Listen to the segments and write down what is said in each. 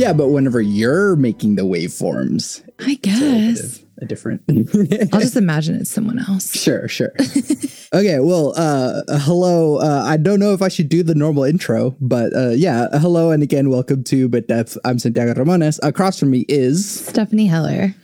Yeah, but whenever you're making the waveforms, I guess. A different. I'll just imagine it's someone else. Sure, sure. okay, well, uh, hello. Uh, I don't know if I should do the normal intro, but uh, yeah, hello and again, welcome to Bit Depth. I'm Santiago Ramones. Across from me is Stephanie Heller.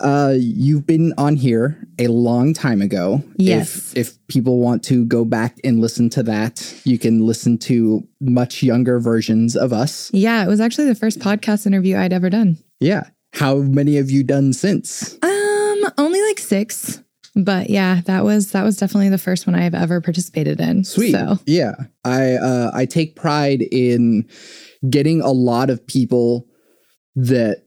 uh, you've been on here a long time ago. Yes. If, if people want to go back and listen to that, you can listen to much younger versions of us. Yeah, it was actually the first podcast interview I'd ever done. Yeah. How many have you done since? Um, only like six. But yeah, that was that was definitely the first one I've ever participated in. Sweet. So Yeah. I uh I take pride in getting a lot of people that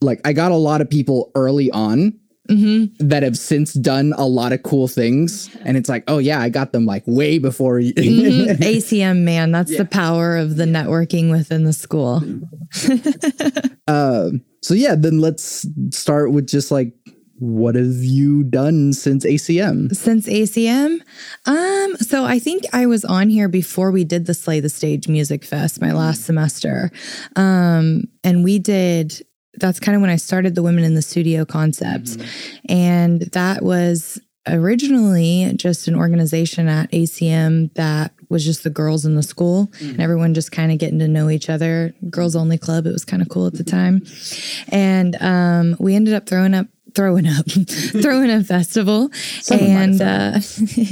like I got a lot of people early on mhm. that have since done a lot of cool things and it's like, "Oh yeah, I got them like way before you." Mhm. ACM man, that's the power of the networking within the school. Um so yeah, then let's start with just like what have you done since ACM? Since ACM, um, so I think I was on here before we did the Slay the Stage Music Fest my last semester, um, and we did. That's kind of when I started the Women in the Studio concept, and that was originally just an organization at ACM that was just the girls in the school and everyone just kind of getting to know each other. Girls only club. It was kind of cool at the time, and um, we ended up throwing up throwing up throwing a festival. And uh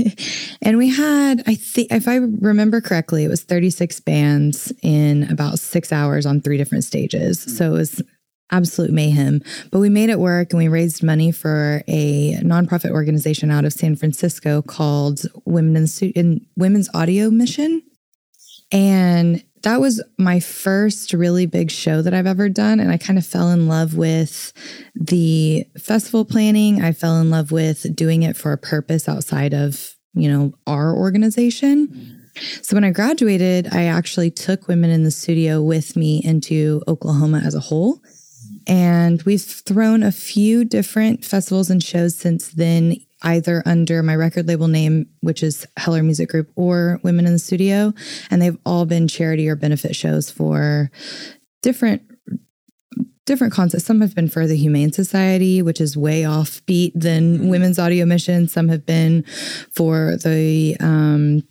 and we had i think if i remember correctly it was 36 bands in about six hours on three different stages. So it was absolute mayhem. But we made it work and we raised money for a nonprofit organization out of san francisco called women in women's audio mission. And that was my first really big show that I've ever done. And I kind of fell in love with the festival planning. I fell in love with doing it for a purpose outside of, you know, our organization. So when I graduated, I actually took Women in the Studio with me into Oklahoma as a whole. And we've thrown a few different festivals and shows since then, either under my record label name, which is Heller Music Group, or Women in the Studio. And they've all been charity or benefit shows for different different concepts. Some have been for the Humane Society, which is way offbeat than Women's Audio Mission. Some have been for the um,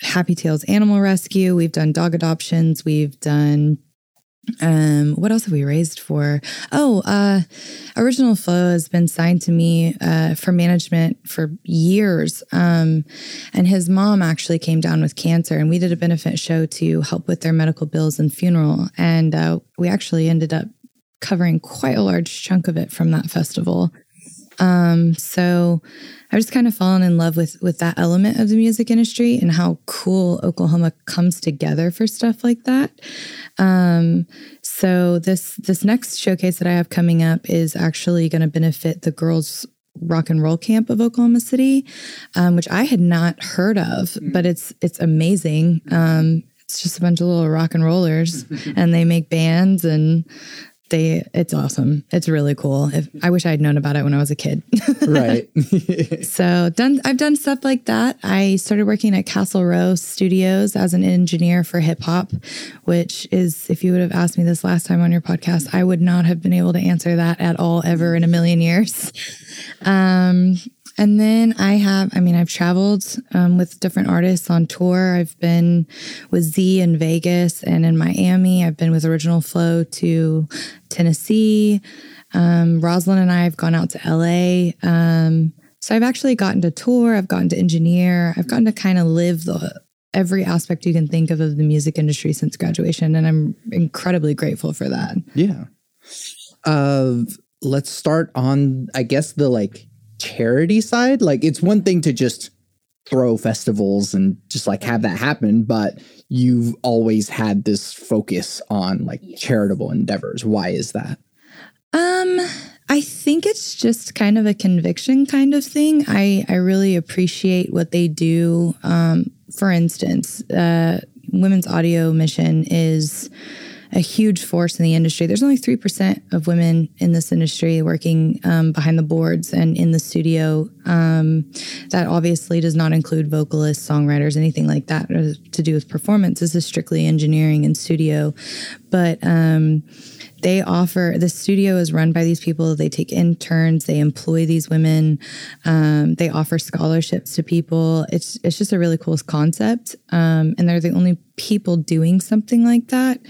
Happy Tails Animal Rescue. We've done dog adoptions. We've done um what else have we raised for? Oh uh original flow has been signed to me uh for management for years. Um and his mom actually came down with cancer and we did a benefit show to help with their medical bills and funeral. And uh we actually ended up covering quite a large chunk of it from that festival. Um so I've just kind of fallen in love with with that element of the music industry and how cool Oklahoma comes together for stuff like that. Um, so this this next showcase that I have coming up is actually going to benefit the girls rock and roll camp of Oklahoma City, um, which I had not heard of, but it's it's amazing. Um, it's just a bunch of little rock and rollers, and they make bands and they it's awesome. It's really cool. If, I wish I had known about it when I was a kid. right. So done I've done stuff like that. I started working at Castle Row Studios as an engineer for hip hop, which is if you would have asked me this last time on your podcast, I would not have been able to answer that at all ever in a million years. Um and then I have, I mean, I've traveled um, with different artists on tour. I've been with Z in Vegas and in Miami. I've been with Original Flow to Tennessee. Um, Rosalind and I have gone out to LA. Um, so I've actually gotten to tour, I've gotten to engineer, I've gotten to kind of live the every aspect you can think of of the music industry since graduation, and I'm incredibly grateful for that. Yeah. Uh, let's start on, I guess, the like charity side. Like, it's one thing to just throw festivals and just like have that happen, but you've always had this focus on like charitable endeavors. Why is that? Um, I think it's just kind of a conviction kind of thing. I I really appreciate what they do. Um, for instance, uh, Women's Audio Mission is a huge force in the industry. There's only 3% of women in this industry working um, behind the boards and in the studio. Um, that obviously does not include vocalists, songwriters, anything like that to do with performance. This is strictly engineering and studio. But um, they offer the studio is run by these people. They take interns. They employ these women. Um, they offer scholarships to people. It's it's just a really cool concept. Um, and they're the only people doing something like that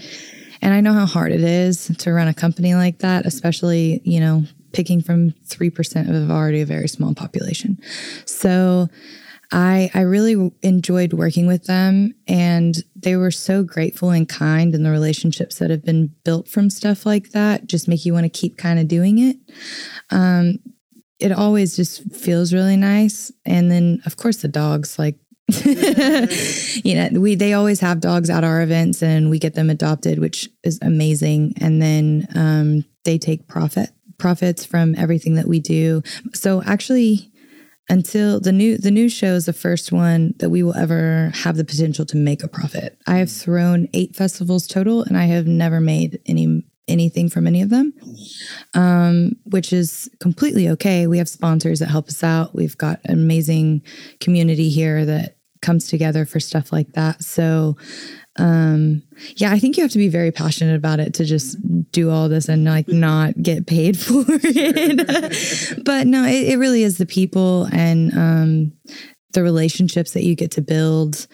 and i know how hard it is to run a company like that especially you know picking from 3% of already a very small population so I I really enjoyed working with them and they were so grateful and kind and the relationships that have been built from stuff like that just make you want to keep kind of doing it. Um, it always just feels really nice and then of course the dogs like you know we they always have dogs at our events and we get them adopted which is amazing and then um, they take profit profits from everything that we do so actually until the new the new show is the first one that we will ever have the potential to make a profit. I have thrown eight festivals total, and I have never made any anything from any of them, um, which is completely okay. We have sponsors that help us out. We've got an amazing community here that comes together for stuff like that. So um yeah i think you have to be very passionate about it to just do all this and like not get paid for it but no it, it, really is the people and um the relationships that you get to build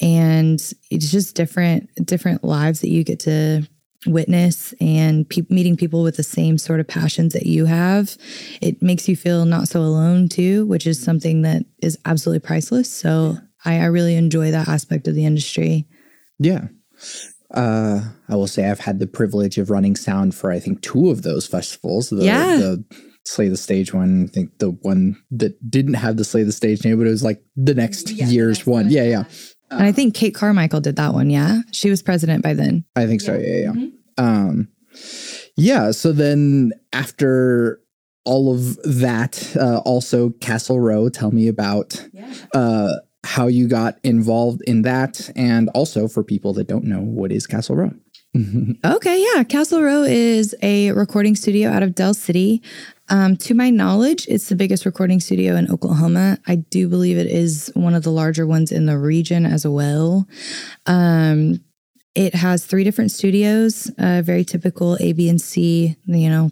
and it's just different different lives that you get to witness and pe- meeting people with the same sort of passions that you have it makes you feel not so alone too which is something that is absolutely priceless so I, I really enjoy that aspect of the industry yeah. Uh, I will say I've had the privilege of running sound for I think two of those festivals. The, yeah. The Slay the Stage one. I think the one that didn't have the Slay the Stage name, but it was like the next yeah, year's the next one. one. Yeah, yeah. And I think Kate Carmichael did that one. Yeah, she was president by then. I think so. Yeah, yeah. Mm-hmm. Um, yeah. So then after all of that, uh, also Castle Row. Tell me about yeah. uh, how you got involved in that, and also for people that don't know, what is Castle Row? Okay, yeah. Castle Row is a recording studio out of Del City. Um, to my knowledge, it's the biggest recording studio in Oklahoma. I do believe it is one of the larger ones in the region as well. Um, it has three different studios, uh, very typical A, B, and C, you know,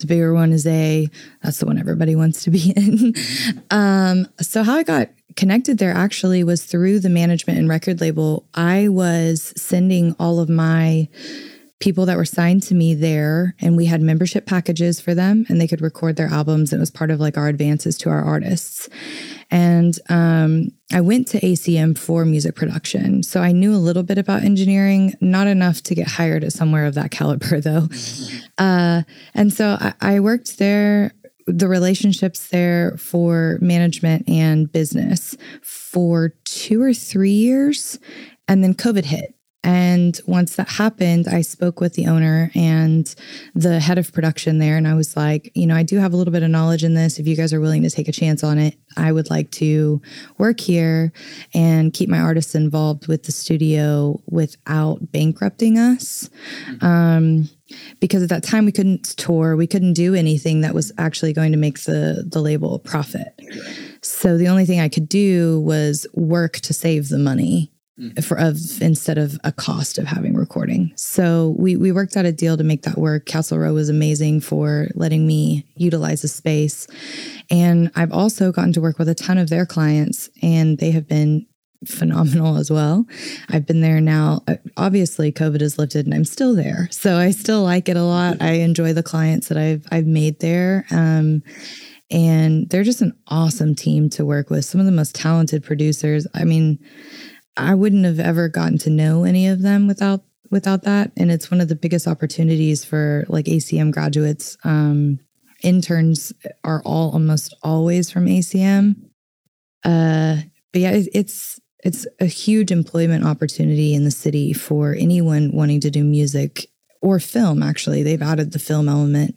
the bigger one is A. That's the one everybody wants to be in. um, so how I got connected there actually was through the management and record label. I was sending all of my people that were signed to me there and we had membership packages for them and they could record their albums it was part of like our advances to our artists. And um, i went to acm for music production so i knew a little bit about engineering not enough to get hired at somewhere of that caliber though. Uh, and so I, I worked there the relationships there for management and business for two or three years. And then COVID hit. And once that happened, I spoke with the owner and the head of production there. And I was like, you know, I do have a little bit of knowledge in this. If you guys are willing to take a chance on it, I would like to work here and keep my artists involved with the studio without bankrupting us. Um, because at that time we couldn't tour, we couldn't do anything that was actually going to make the the label a profit. So the only thing I could do was work to save the money mm. for of instead of a cost of having recording. So we we worked out a deal to make that work. Castle Row was amazing for letting me utilize the space. And I've also gotten to work with a ton of their clients and they have been phenomenal as well. I've been there now. Uh, obviously, COVID has lifted, and I'm still there, so I still like it a lot. I enjoy the clients that I've I've made there. Um, and they're just an awesome team to work with. Some of the most talented producers. I mean, I wouldn't have ever gotten to know any of them without without that. And it's one of the biggest opportunities for like ACM graduates. Um, interns are all almost always from ACM. Uh, but yeah, it's it's a huge employment opportunity in the city for anyone wanting to do music or film actually. They've added the film element.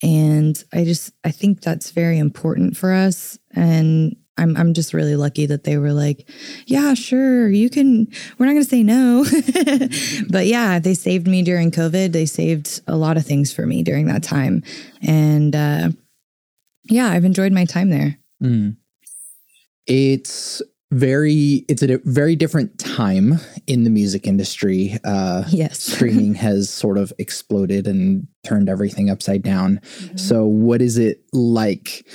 And i just i think that's very important for us. And i'm i'm just really lucky that they were like yeah sure you can we're not going to say no. But yeah they saved me during covid. They saved a lot of things for me during that time. And uh, yeah i've enjoyed my time there. Mm. It's very it's a very different time in the music industry uh Yes. streaming has sort of exploded and turned everything upside down Mhm. so what is it like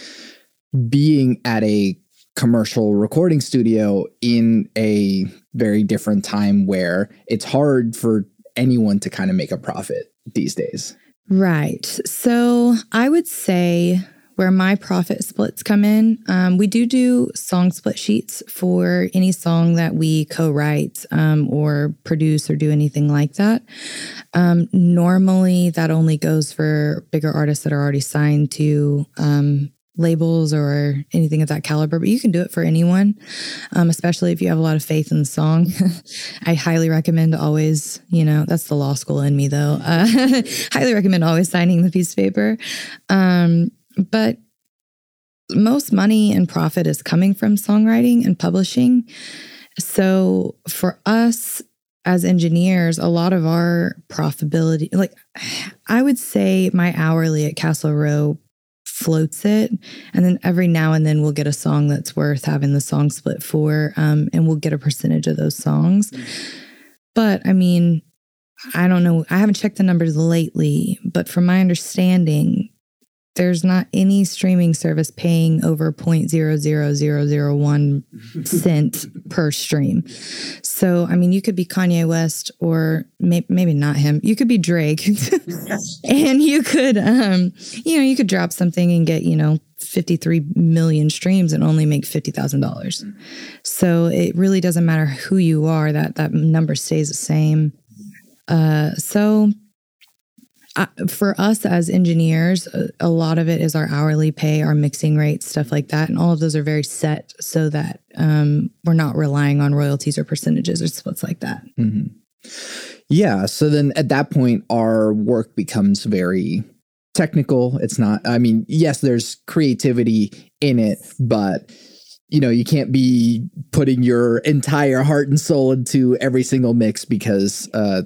being at a commercial recording studio in a very different time where it's hard for anyone to kind of make a profit these days Right. So I would say where my profit splits come in, um, we do do song split sheets for any song that we co write um, or produce or do anything like that. Um, normally, that only goes for bigger artists that are already signed to um, labels or anything of that caliber, but you can do it for anyone, um, especially if you have a lot of faith in the song. I highly recommend always, you know, that's the law school in me though. Uh, highly recommend always signing the piece of paper. Um, but most money and profit is coming from songwriting and publishing. So for us as engineers, a lot of our profitability, like I would say my hourly at Castle Row floats it. And then every now and then we'll get a song that's worth having the song split for, um, and we'll get a percentage of those songs. But I mean, I don't know. I haven't checked the numbers lately, but from my understanding, there's not any streaming service paying over 0.00001 cent per stream. So, I mean, you could be Kanye West or may- maybe not him. You could be Drake and you could, um, you know, you could drop something and get, you know, 53 million streams and only make $50,000. So it really doesn't matter who you are, that, that number stays the same. Uh, so For us as engineers, a, lot of it is our hourly pay, our mixing rates, stuff like that, and all of those are very set so that um, we're not relying on royalties or percentages or splits like that. Mhm. Yeah. So then at that point, our work becomes very technical. It's not, I mean, yes, there's creativity in it, but you know, you can't be putting your entire heart and soul into every single mix because uh,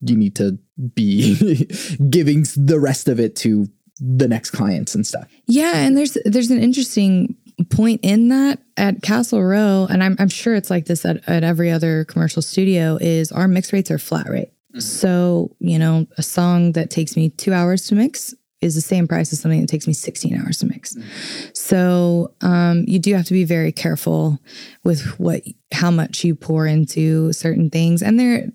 you need to be giving the rest of it to the next clients and stuff. Yeah, and there's there's an interesting point in that at Castle Row, and I'm I'm sure it's like this at, at every other commercial studio, is our mix rates are flat rate. So, you know, a song that takes me two hours to mix is the same price as something that takes me 16 hours to mix. So um, you do have to be very careful with what how much you pour into certain things. And there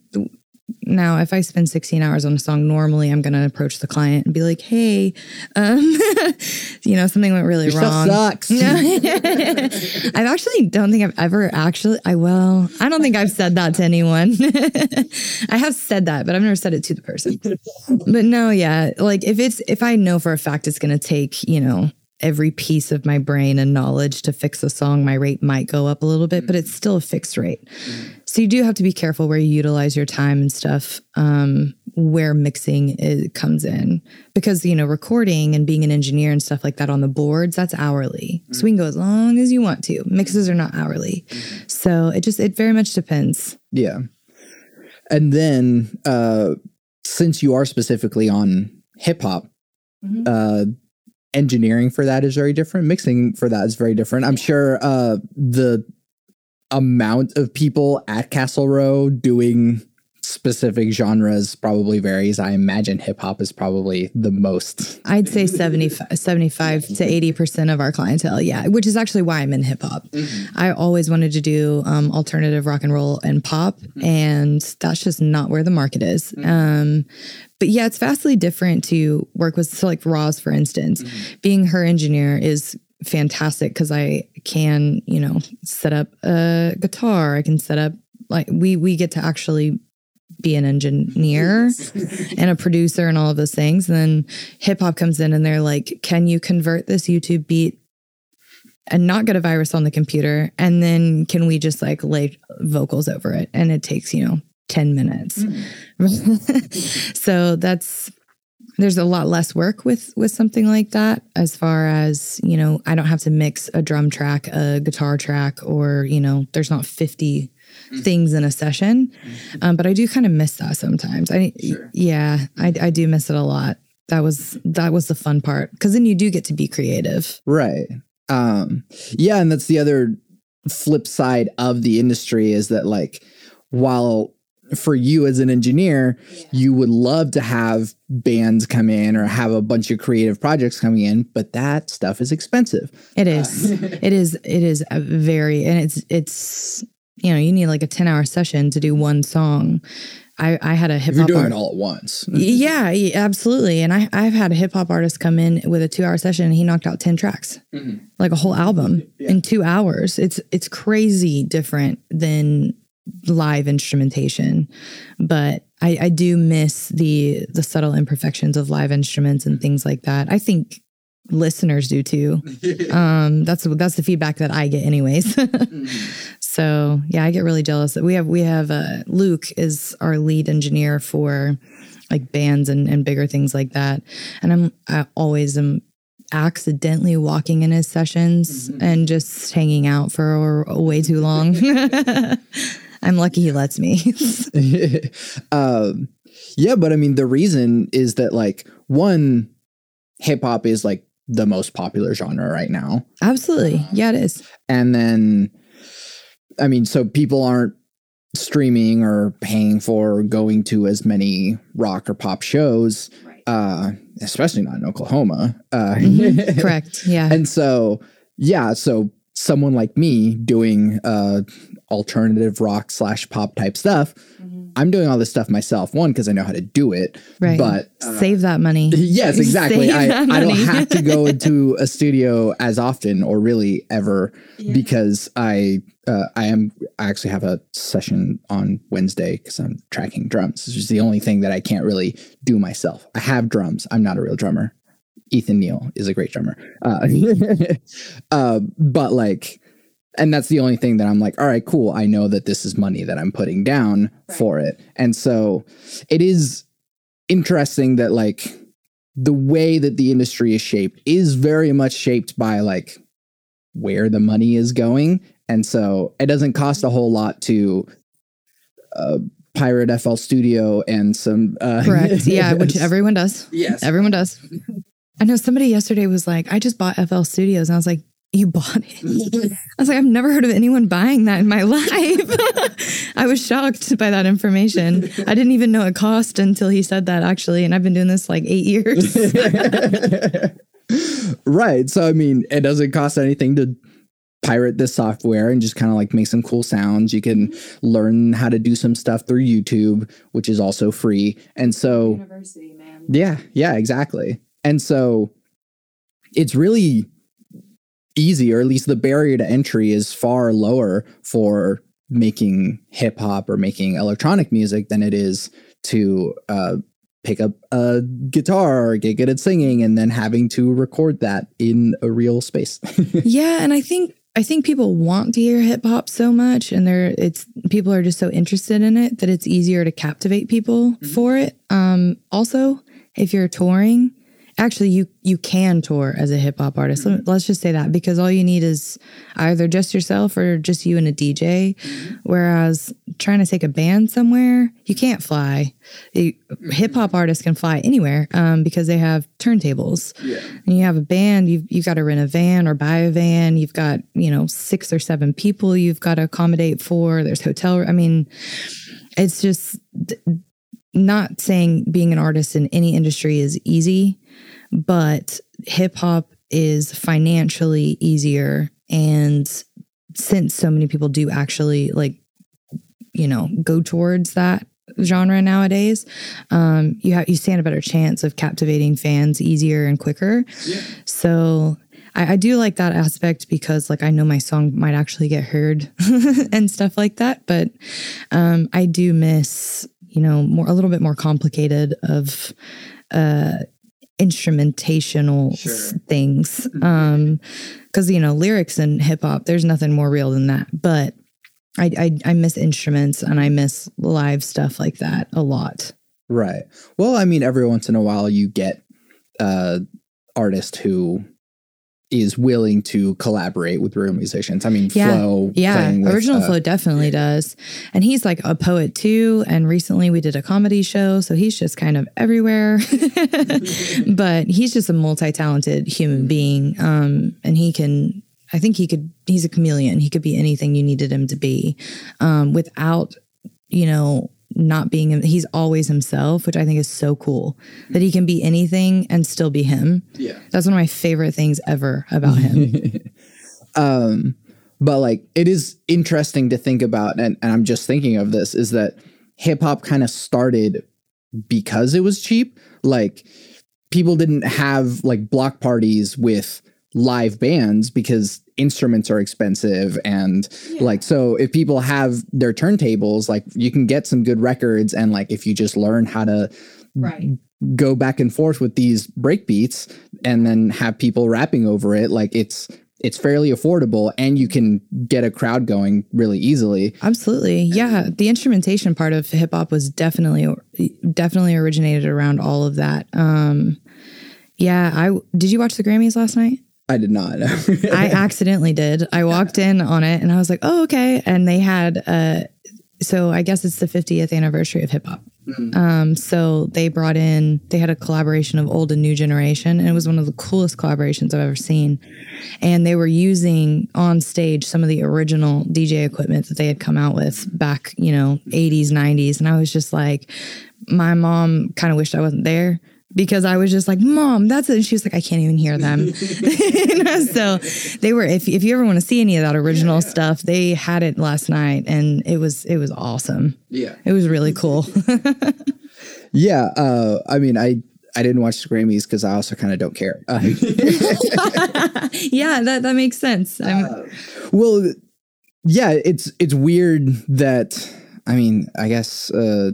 now, if I spend 16 hours on a song, normally I'm going to approach the client and be like, "Hey, um, you know, something went really Your wrong." sucks. I actually don't think I've ever actually. I well, I don't think I've said that to anyone. I have said that, but I've never said it to the person. But no, yeah, like if it's if I know for a fact it's going to take you know every piece of my brain and knowledge to fix a song, my rate might go up a little bit, but it's still a fixed rate. So you do have to be careful where you utilize your time and stuff, um, where mixing is, comes in, because you know recording and being an engineer and stuff like that on the boards that's hourly, so we can go as long as you want to. Mixes are not hourly, so it just it very much depends. Yeah. And then uh since you are specifically on hip hop, Mhm. uh engineering for that is very different. Mixing for that is very different. I'm sure uh the amount of people at Castle Row doing specific genres probably varies. I imagine hip hop is probably the most. I'd say 75, 75 to 80% of our clientele. Yeah. Which is actually why I'm in hip hop. I always wanted to do um, alternative rock and roll and pop, and that's just not where the market is. Um, but yeah, it's vastly different to work with, so like Roz, for instance, being her engineer is fantastic because I can, you know, set up a guitar. I can set up like we we get to actually be an engineer and a producer and all of those things. And then hip hop comes in and they're like, can you convert this YouTube beat and not get a virus on the computer? And then can we just like lay vocals over it? And it takes, you know, 10 minutes. so that's there's a lot less work with with something like that as far as you know i don't have to mix a drum track a guitar track or you know there's not 50 things in a session um, but i do kind of miss that sometimes i yeah I, I do miss it a lot that was that was the fun part because then you do get to be creative Right. Um, yeah, and that's the other flip side of the industry is that like while for you as an engineer, you would love to have bands come in or have a bunch of creative projects coming in, but that stuff is expensive. It is. it is. It is very, and it's it's you know you need like a ten hour session to do one song. I I had a hip hop. you're doing art- it all at once. Yeah, yeah, absolutely. And I I've had a hip hop artist come in with a two hour session and he knocked out ten tracks, like a whole album in two hours. It's it's crazy different than live instrumentation, but I, I do miss the the subtle imperfections of live instruments and things like that. I think listeners do too. Um, that's that's the feedback that I get, anyways. so yeah, I get really jealous that we have we have uh, Luke is our lead engineer for like bands and, and bigger things like that, and I'm I always am accidentally walking in his sessions and just hanging out for way too long. I'm lucky he lets me. um, yeah, but I mean, the reason is that like one, hip hop is like the most popular genre right now, Absolutely. Yeah, it is. and then, I mean, so people aren't streaming or paying for or going to as many rock or pop shows, uh, especially not in Oklahoma. Uh, Mhm. Correct. Yeah. And so, yeah, so someone like me doing uh alternative rock slash pop type stuff, I'm doing all this stuff myself. One, because I know how to do it. right. But uh, Save that money. yes, exactly. Save I, I don't have to go into a studio as often or really ever because I uh, I am I actually have a session on Wednesday because I'm tracking drums. This is the only thing that I can't really do myself. I have drums. I'm not a real drummer. Ethan Neal is a great drummer. Uh, uh, but like, and that's the only thing that I'm like, all right, cool. I know that this is money that I'm putting down for it. And so it is interesting that like the way that the industry is shaped is very much shaped by like where the money is going. And so it doesn't cost a whole lot to uh, pirate FL Studio and some. Uh, Correct. Yeah, which everyone does. yes. Everyone does. I know somebody yesterday was like, I just bought FL Studios. And I was like, You bought it? I was like, I've never heard of anyone buying that in my life. I was shocked by that information. I didn't even know it cost until he said that, actually. And I've been doing this like eight years. right. So I mean, it doesn't cost anything to pirate this software and just kind of like make some cool sounds. You can mm-hmm. learn how to do some stuff through YouTube, which is also free. And so University, man. yeah, yeah, exactly. And so it's really easy, or at least the barrier to entry is far lower for making hip hop or making electronic music than it is to uh, pick up a guitar or get good at singing and then having to record that in a real space. Yeah, and I think I think people want to hear hip hop so much and they're it's people are just so interested in it that it's easier to captivate people for it. Um also, if you're touring, actually you you can tour as a hip hop artist. Let- mm-hmm. Let's just say that because all you need is either just yourself or just you and a DJ. Mm-hmm. Whereas trying to take a band somewhere, you can't fly. Hip hop mm-hmm. artists can fly anywhere um, because they have turntables Yeah. and you have a band, you've, you've got to rent a van or buy a van. You've got, you know, six or seven people you've got to accommodate for. There's hotel. I mean, it's just not saying being an artist in any industry is easy, but hip hop is financially easier. And since so many people do actually like, you know, go towards that genre nowadays, um, you have you stand a better chance of captivating fans easier and quicker. So I, I do like that aspect because like I know my song might actually get heard and stuff like that. But um, I do miss, you know, more a little bit more complicated of uh instrumentational s- things. Um because you know, lyrics and hip hop, there's nothing more real than that. But I, I I miss instruments and I miss live stuff like that a lot. right. Well, I mean, every once in a while you get uh artist who is willing to collaborate with real musicians. I mean, Yeah. Flo Yeah, with, original uh, flow definitely does, and he's like a poet too. And recently we did a comedy show, so he's just kind of everywhere. but he's just a multi-talented human being, um, and he can I think he could. He's a chameleon. He could be anything you needed him to be, um, without you know not being. He's always himself, which I think is so cool. That he can be anything and still be him. Yeah. That's one of my favorite things ever about him. um but like it is interesting to think about and, and i'm just thinking of this is that hip hop kind of started because it was cheap like people didn't have like block parties with live bands because instruments are expensive and like so if people have their turntables like you can get some good records and like if you just learn how to right. go back and forth with these break beats and then have people rapping over it like it's it's fairly affordable and you can get a crowd going really easily Absolutely. Yeah. The instrumentation part of hip hop was definitely definitely originated around all of that. Um yeah, I did you watch the Grammys last night? I did not I accidentally did. I walked in on it and I was like, "Oh, okay." And they had uh so I guess it's the 50th anniversary of hip hop. Um, so they brought in, they had a collaboration of old and new generation, and it was one of the coolest collaborations I've ever seen. And they were using on stage some of the original DJ equipment that they had come out with back, you know, 80s, 90s. And I was just like, my mom kind of wished I wasn't there because I was just like, Mom, that's it. And she was like, I can't even hear them. so they were, if, if you ever want to see any of that original stuff, they had it last night and it was, it was awesome. yeah It was really cool. yeah uh i mean i i didn't watch the grammys because i also kind of don't care uh, yeah, that, that makes sense. I'm, well yeah it's it's weird that i mean i guess uh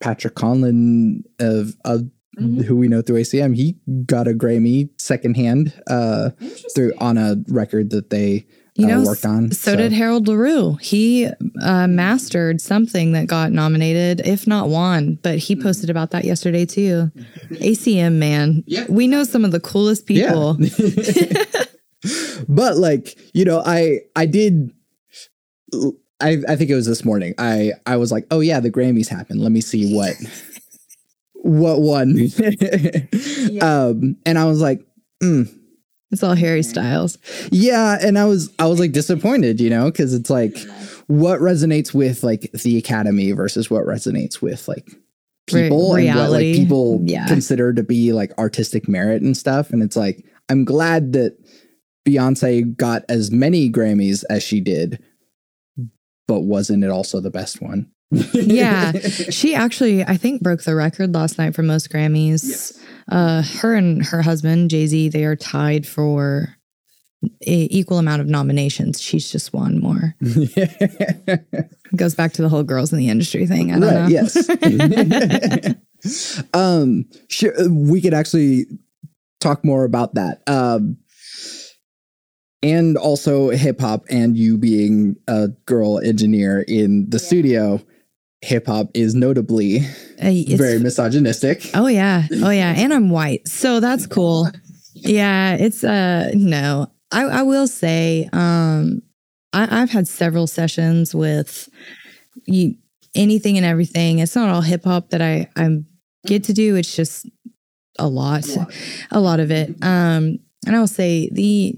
patrick conlon of of Mm-hmm. who we know through acm he got a grammy secondhand uh through on a record that they you uh, know, worked on so, did Harold LaRue. He uh, mastered something that got nominated, if not won, but he posted about that yesterday too. ACM, man. Yeah. We know some of the coolest people. but like you know i i did I, I think it was this morning. I, I was like, oh yeah, the Grammys happened. Let me see what what won. um, and I was like, mm, It's all Harry Styles. yeah, and I was I was like disappointed, you know, because it's like what resonates with like the Academy versus what resonates with like Re- people and what like people Yeah. consider to be like artistic merit and stuff. And it's like I'm glad that Beyonce got as many Grammys as she did, but wasn't it also the best one? Yeah. she actually, I think, broke the record last night for most Grammys. Uh, her and her husband, Jay Z, they are tied for a equal amount of nominations. She's just won more. Goes back to the whole girls in the industry thing. I don't know. right. Yes. um, sure. We could actually talk more about that. Um, and also hip hop, and you being a girl engineer in the studio, hip hop is notably Uh, very misogynistic. Oh yeah. Oh yeah. And I'm white. So that's cool. Yeah. It's uh no. I, I will say, um, I, I've had several sessions with you anything and everything. It's not all hip hop that I, I get to do. It's just a lot. A lot of it. Um, and I will say the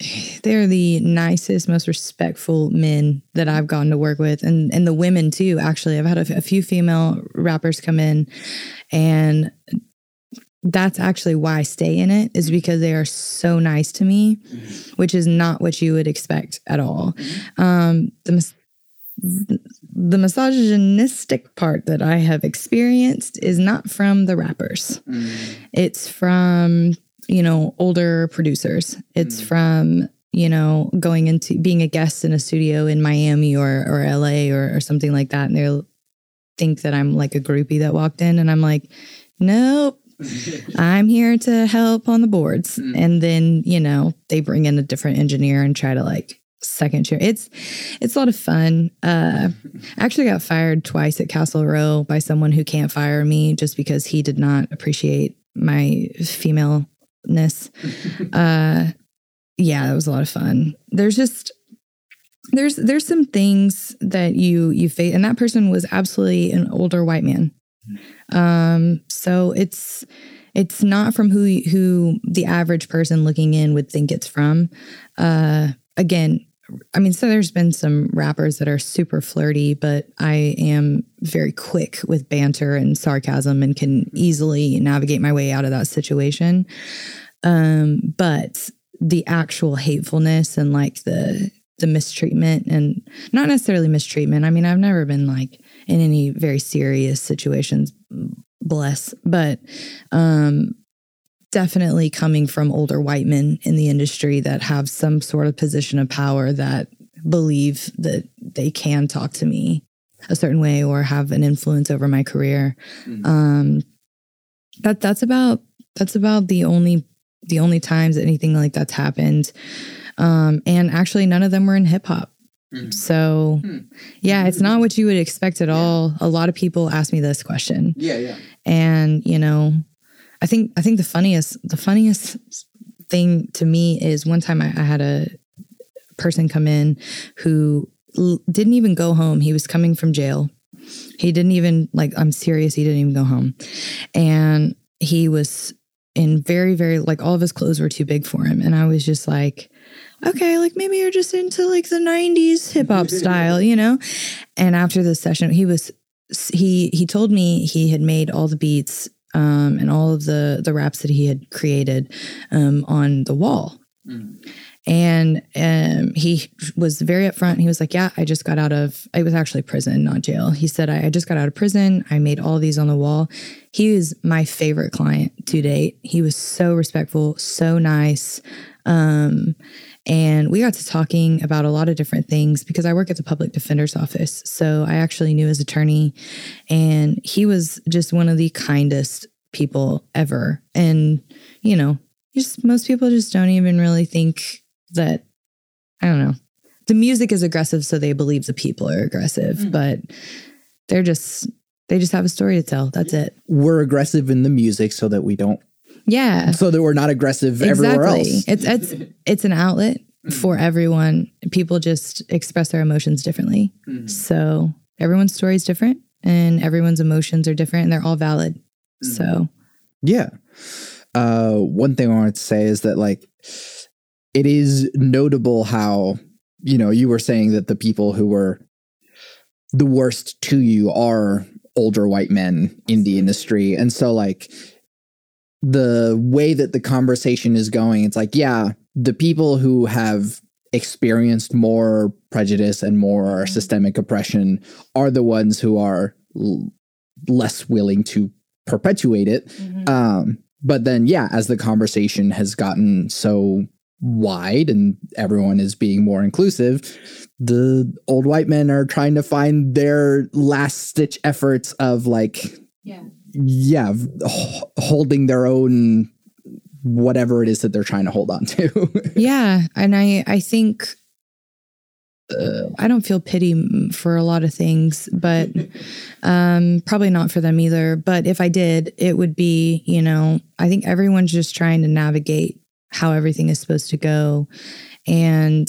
they're the nicest, most respectful men that I've gotten to work with, and and the women too. Actually, I've had a, a few female rappers come in, and that's actually why I stay in it is mm-hmm. because they are so nice to me, mm-hmm. which is not what you would expect at all. Mm-hmm. Um, the mis- the misogynistic part that I have experienced is not from the rappers. It's from, you know, older producers. It's from, you know, going into being a guest in a studio in Miami or or LA or, or something like that. And they'll think that I'm like a groupie that walked in and I'm like, nope. I'm here to help on the boards. And then, you know, they bring in a different engineer and try to like second chair. It's it's a lot of fun. Uh I actually got fired twice at Castle Row by someone who can't fire me just because he did not appreciate my femaleness. uh yeah, that was a lot of fun. There's just there's there's some things that you you face and that person was absolutely an older white man. Um so it's it's not from who who the average person looking in would think it's from. Uh, again, I mean, so there's been some rappers that are super flirty, but I am very quick with banter and sarcasm and can easily navigate my way out of that situation. Um, but the actual hatefulness and like the the mistreatment and not necessarily mistreatment. I mean, I've never been like in any very serious situations, bless, but um definitely coming from older white men in the industry that have some sort of position of power that believe that they can talk to me a certain way or have an influence over my career. Mm-hmm. Um, that that's about that's about the only the only times anything like that's happened. Um, and actually, none of them were in hip hop. Mm-hmm. So, hmm. yeah, it's not what you would expect at yeah. all. A lot of people ask me this question. Yeah, yeah. And you know, I think I think the funniest the funniest thing to me is one time I, I had a person come in who l- didn't even go home. He was coming from jail. He didn't even like I'm serious. He didn't even go home, and he was in very very like all of his clothes were too big for him, and I was just like. Okay, like maybe you're just into like the 90s hip hop style, you know? And after the session, he was he he told me he had made all the beats um, and all of the the raps that he had created um, on the wall. Mm. And um, he was very upfront. He was like, "Yeah, I just got out of. It was actually prison, not jail." He said, I, "I just got out of prison. I made all these on the wall." He was my favorite client to date. He was so respectful, so nice. Um, and we got to talking about a lot of different things because I work at the public defender's office. So I actually knew his attorney, and he was just one of the kindest people ever. And, you know, just most people just don't even really think that, I don't know, the music is aggressive, so they believe the people are aggressive, mm. but they're just, they just have a story to tell. That's it. We're aggressive in the music so that we don't yeah. So that we're not aggressive exactly. everywhere else. It's it's it's an outlet for everyone. People just express their emotions differently. Mm-hmm. So everyone's story is different and everyone's emotions are different and they're all valid. Mm-hmm. So Yeah. Uh one thing I wanted to say is that like it is notable how, you know, you were saying that the people who were the worst to you are older white men in the industry. And so like the way that the conversation is going, it's like, yeah, the people who have experienced more prejudice and more mm-hmm. systemic oppression are the ones who are l- less willing to perpetuate it. Mm-hmm. Um, but then, yeah, as the conversation has gotten so wide and everyone is being more inclusive, the old white men are trying to find their last stitch efforts of like, yeah yeah, holding their own whatever it is that they're trying to hold on to. yeah, and I I think uh, I don't feel pity for a lot of things, but um, probably not for them either. But if I did, it would be, you know, I think everyone's just trying to navigate how everything is supposed to go. And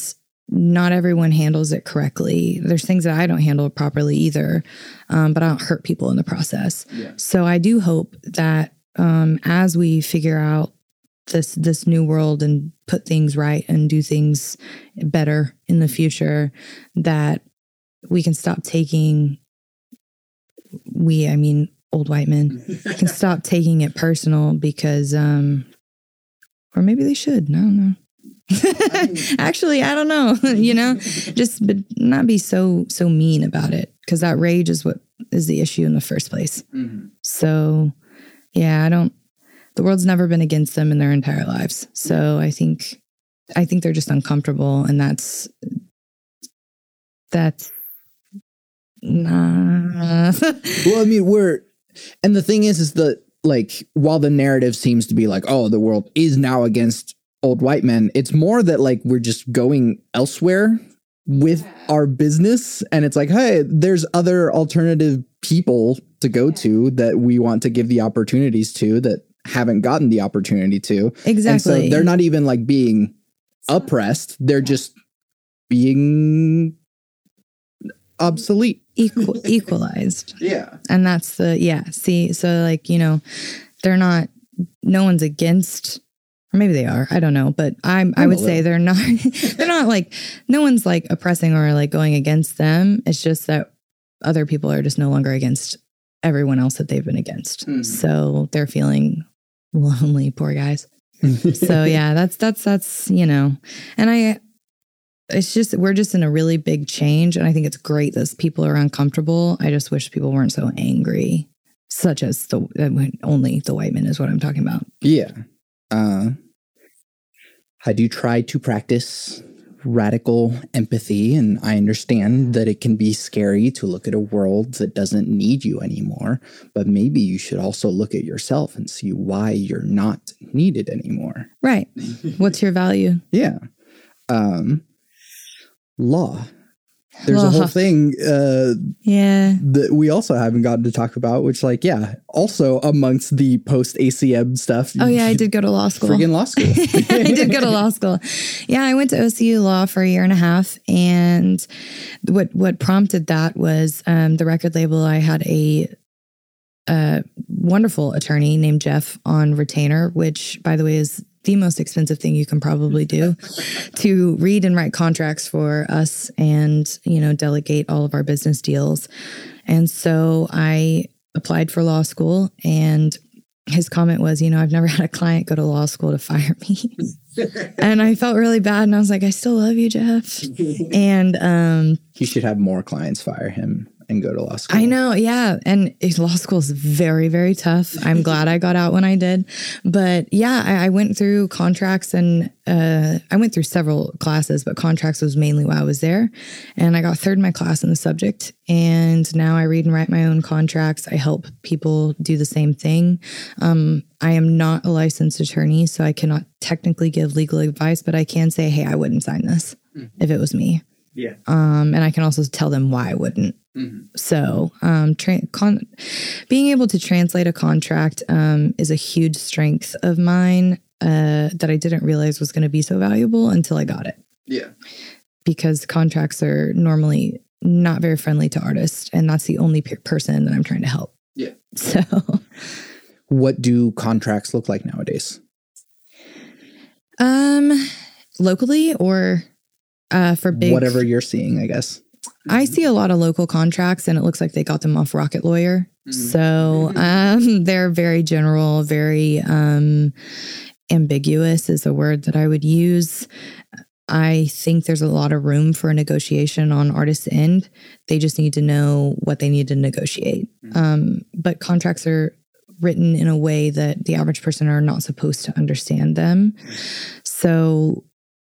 not everyone handles it correctly. There's things that I don't handle properly either, um, but I don't hurt people in the process. Yeah. So I do hope that um, as we figure out this this new world and put things right and do things better in the future, that we can stop taking we, I mean, old white men can stop taking it personal because, um, or maybe they should. I don't know. Actually, I don't know. you know, just but not be so so mean about it because that rage is what is the issue in the first place. Mm-hmm. So, yeah, I don't. The world's never been against them in their entire lives. So I think, I think they're just uncomfortable, and that's that's. Nah. well, I mean, we're, and the thing is, is that like while the narrative seems to be like, oh, the world is now against old white men. It's more that like we're just going elsewhere with yeah. our business and it's like, hey, there's other alternative people to go yeah. to that we want to give the opportunities to that haven't gotten the opportunity to. Exactly. And so they're not even like being oppressed. They're just being obsolete. Equal equalized. yeah. And that's the yeah, see, so like, you know, they're not no one's against or maybe they are. I don't know. But i'm i would say they're not they're not like no one's like oppressing or like going against them. It's just that other people are just no longer against everyone else that they've been against. Mhm. so they're feeling lonely poor guys. So yeah that's that's that's you know. And i it's just we're just in a really big change and i think it's great that people are uncomfortable. I just wish people weren't so angry such as the only the white men is what i'm talking about. Yeah. Uh, I do you try to practice radical empathy, and I understand that it can be scary to look at a world that doesn't need you anymore. But maybe you should also look at yourself and see why you're not needed anymore. right what's your value Yeah. Um, law. There's a whole thing uh, yeah that we also haven't gotten to talk about, which, like, yeah, also amongst the post ACM stuff. oh yeah i did go to law school Friggin' law school. I did go to law school. Yeah, I went to OCU Law for a year and a half, and what what prompted that was um, the record label. I had a, a wonderful attorney named Jeff on retainer, which, by the way, is the most expensive thing you can probably do to read and write contracts for us, and you know delegate all of our business deals. And so I applied for law school and his comment was, you know, I've never had a client go to law school to fire me. and I felt really bad. And I was like, I still love you, Jeff. And um, He should have more clients fire him and go to law school. I know, yeah. And law school is very, very tough. I'm glad I got out when I did. But yeah, I, I went through contracts and uh, I went through several classes, but contracts was mainly why I was there. And I got third in my class in the subject. And now I read and write my own contracts. I help people do the same thing. Um, I am not a licensed attorney, so I cannot technically give legal advice, but I can say, hey, I wouldn't sign this if it was me. Yeah. Um, and I can also tell them why I wouldn't. So, um, tra- con- being able to translate a contract um, is a huge strength of mine uh, that I didn't realize was going to be so valuable until I got it. Yeah. Because contracts are normally not very friendly to artists, and that's the only pe- person that I'm trying to help. Yeah. So, What do contracts look like nowadays? um, locally or uh, for big Whatever you're seeing, I guess. I see a lot of local contracts and it looks like they got them off Rocket Lawyer. So um, they're very general, very um, ambiguous is a word that I would use. I think there's a lot of room for a negotiation on artist's end. They just need to know what they need to negotiate. Um, but contracts are written in a way that the average person are not supposed to understand them. So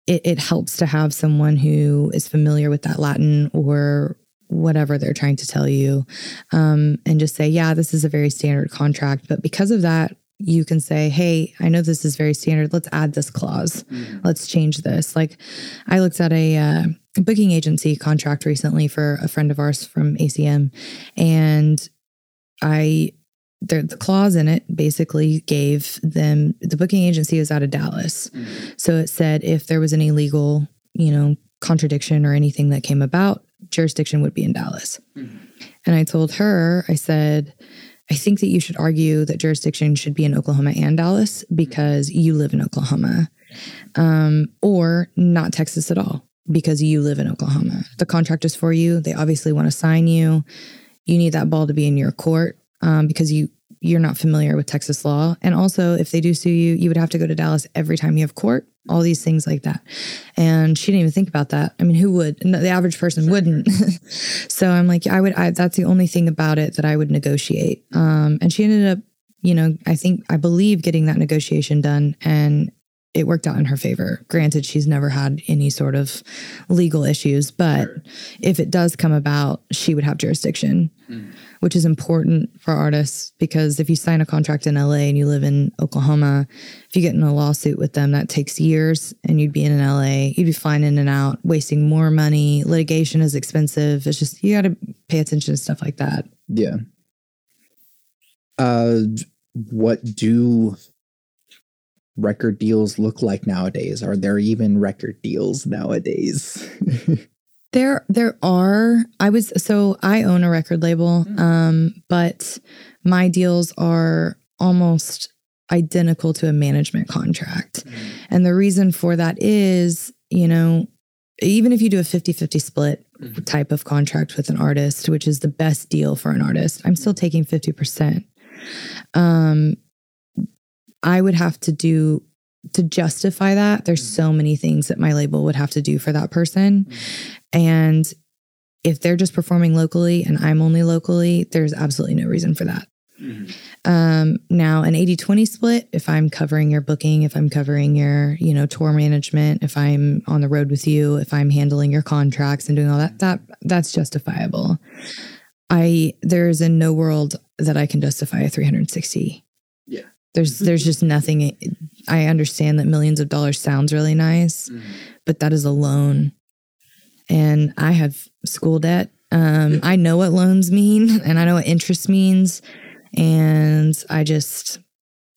it, it helps to have someone who is familiar with that Latin or whatever they're trying to tell you um, and just say, yeah, this is a very standard contract. But because of that, you can say, hey, I know this is very standard. Let's add this clause. Let's change this. Like I looked at a uh, booking agency contract recently for a friend of ours from ACM, and I the, the clause in it basically gave them the booking agency is out of Dallas. So it said if there was any legal, you know, contradiction or anything that came about, jurisdiction would be in Dallas. And I told her, I said, I think that you should argue that jurisdiction should be in Oklahoma and Dallas because you live in Oklahoma, um, or not Texas at all because you live in Oklahoma. The contract is for you. They obviously want to sign you. You need that ball to be in your court um, because you you're not familiar with Texas law. And also, if they do sue you, you would have to go to Dallas every time you have court. All these things like that. And she didn't even think about that. I mean, who would? The average person wouldn't. so I'm like, I would. I, that's the only thing about it that I would negotiate. Um, and she ended up, you know, I think I believe getting that negotiation done, and it worked out in her favor. Granted, she's never had any sort of legal issues, but if it does come about, she would have jurisdiction, which is important for artists because if you sign a contract in LA and you live in Oklahoma, if you get in a lawsuit with them, that takes years and you'd be in an LA, you'd be flying in and out, wasting more money. Litigation is expensive. It's just, you got to pay attention to stuff like that. Yeah. Uh, what do record deals look like nowadays? Are there even record deals nowadays? There, there are. I was so I own a record label, mm. um, but my deals are almost identical to a management contract. Mm. And the reason for that is, you know, even if you do a 50 50 split mm-hmm. type of contract with an artist, which is the best deal for an artist, I'm still mm. taking 50%. Um, I would have to do to justify that. There's so many things that my label would have to do for that person. And if they're just performing locally and I'm only locally, there's absolutely no reason for that. Mm-hmm. Um, now an 80 20 split, if I'm covering your booking, if I'm covering your, you know, tour management, if I'm on the road with you, if I'm handling your contracts and doing all that, that that's justifiable. I there's in no world that I can justify a 360. Yeah. There's mm-hmm. there's just nothing I understand that millions of dollars sounds really nice, mm-hmm. but that is a loan. And I have school debt. Um, I know what loans mean and I know what interest means and I just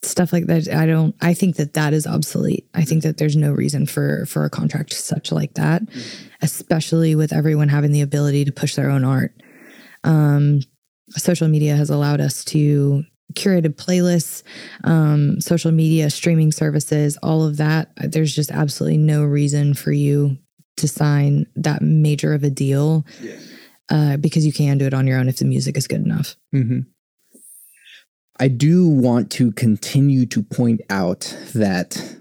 stuff like that I don't I think that that is obsolete. I think that there's no reason for for a contract such like that, especially with everyone having the ability to push their own art. Um social media has allowed us to curated playlists, um, social media, streaming services, all of that. There's just absolutely no reason for you to sign that major of a deal uh, because you can do it on your own if the music is good enough. hmm I do want to continue to point out that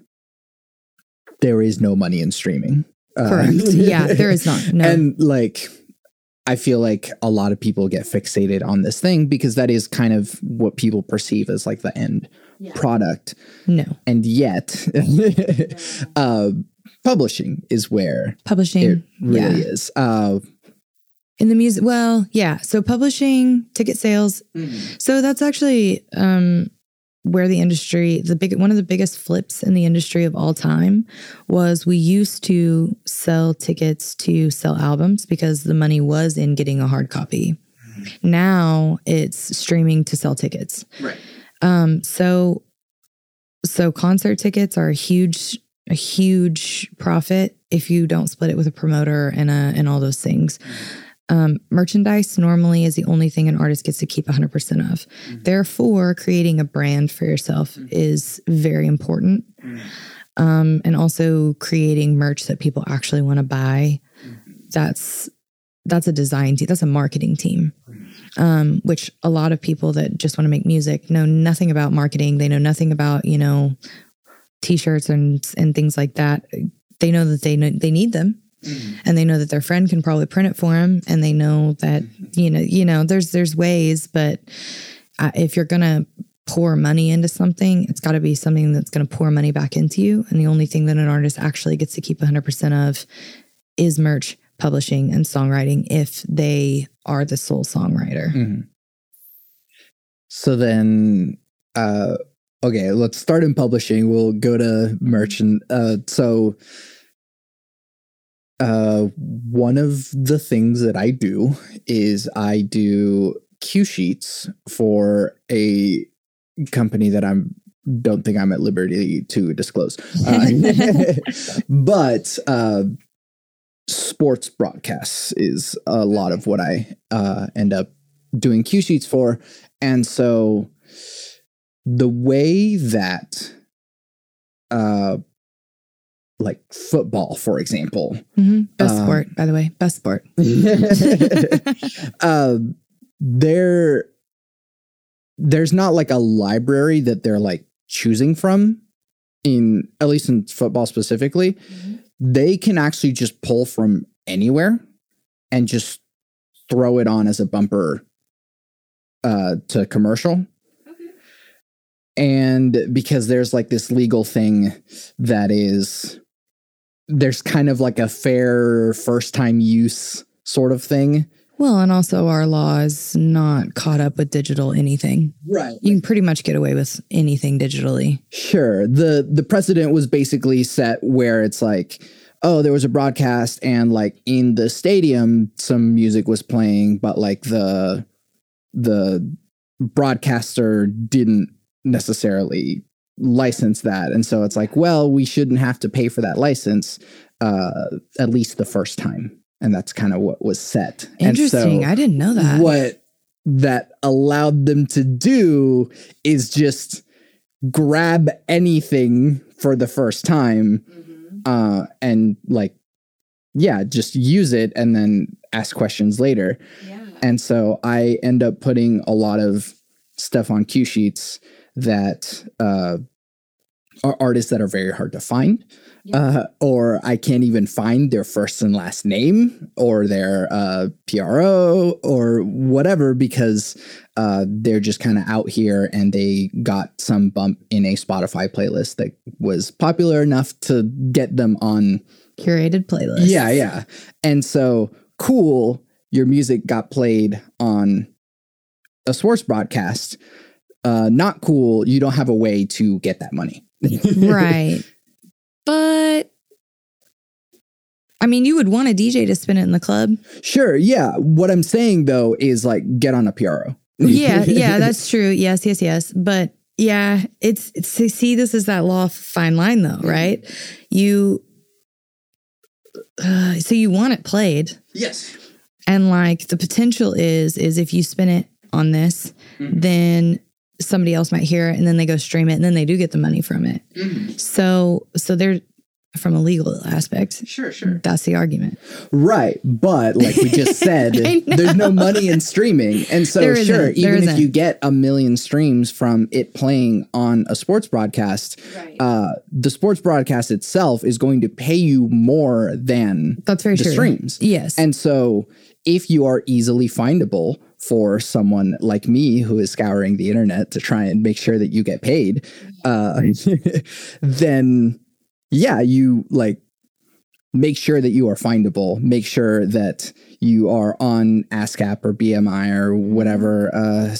there is no money in streaming. Uh, Correct. yeah, there is not. No. And like, I feel like a lot of people get fixated on this thing because that is kind of what people perceive as like the end product. no. And yet, uh, publishing is where Publishing. it really yeah. is. Uh, In the music, well, yeah. So publishing, ticket sales. So that's actually um, where the industry, the big one of the biggest flips in the industry of all time was we used to sell tickets to sell albums because the money was in getting a hard copy. Now it's streaming to sell tickets. Right. Um, so so concert tickets are a huge a huge profit if you don't split it with a promoter and a and all those things. Um, merchandise normally is the only thing an artist gets to keep 100% of. Therefore, creating a brand for yourself is very important. Um, and also creating merch that people actually want to buy. That's that's a design team. That's a marketing team. Um, which a lot of people that just want to make music know nothing about marketing. They know nothing about you know t-shirts and and things like that. They know that they know, they need them. And they know that their friend can probably print it for them and they know that you know you know there's there's ways but uh, if you're gonna pour money into something it's got to be something that's gonna pour money back into you. And the only thing that an artist actually gets to keep 100% of is merch publishing and songwriting if they are the sole songwriter. Mhm. So then, uh, okay, let's start in publishing. We'll go to merchant. Uh, so, uh, one of the things that I do is I do cue sheets for a company that I'm don't think I'm at liberty to disclose, uh, but uh, sports broadcasts is a lot of what I uh, end up doing cue sheets for. And so the way that uh like football, for example, Mhm. best Um, sport by the way. Best sport. Uh, there there's not like a library that they're like choosing from in at least in football specifically. They can actually just pull from anywhere and just throw it on as a bumper uh to commercial and because there's like this legal thing that is there's kind of like a fair first time use sort of thing. Well and also our law is not caught up with digital anything. Right. You can pretty much get away with anything digitally. Sure. The the precedent was basically set where it's like, oh, there was a broadcast and like in the stadium some music was playing, but like the the broadcaster didn't necessarily license that. And so it's like, well, we shouldn't have to pay for that license uh at least the first time. And that's kind of what was set. interesting so i didn't know that what that allowed them to do is just grab anything for the first time uh and like yeah just use it and then ask questions later and so i end up putting a lot of stuff on cue sheets that uh are artists that are very hard to find uh, or I can't even find their first and last name or their uh, PRO or whatever because uh, they're just kind of out here and they got some bump in a Spotify playlist that was popular enough to get them on. Curated playlist. Yeah, yeah. And so, cool, your music got played on a sports broadcast. Uh, not cool, you don't have a way to get that money. right. But I mean, you would want a DJ to spin it in the club. Sure, yeah. What I'm saying though is like get on a PRO. Yeah, yeah, that's true. Yes, yes, yes. But yeah, it's, it's see, this is that law fine line though, right? You, uh, so you want it played, Yes. and like the potential is is if you spin it on this, Mhm. then somebody else might hear it, and then they go stream it, and then they do get the money from it. So, so they're from a legal aspect. Sure, sure. That's the argument. Right, but like we just said, there's no money in streaming, and so There isn't, sure, there even if isn't. you get a million streams from it playing on a sports broadcast, uh, the sports broadcast itself is going to pay you more than That's very the true. streams. Yes. And so, if you are easily findable for someone like me who is scouring the internet to try and make sure that you get paid, uh, then yeah, you like make sure that you are findable. Make sure that you are on ASCAP or BMI or whatever. Uh,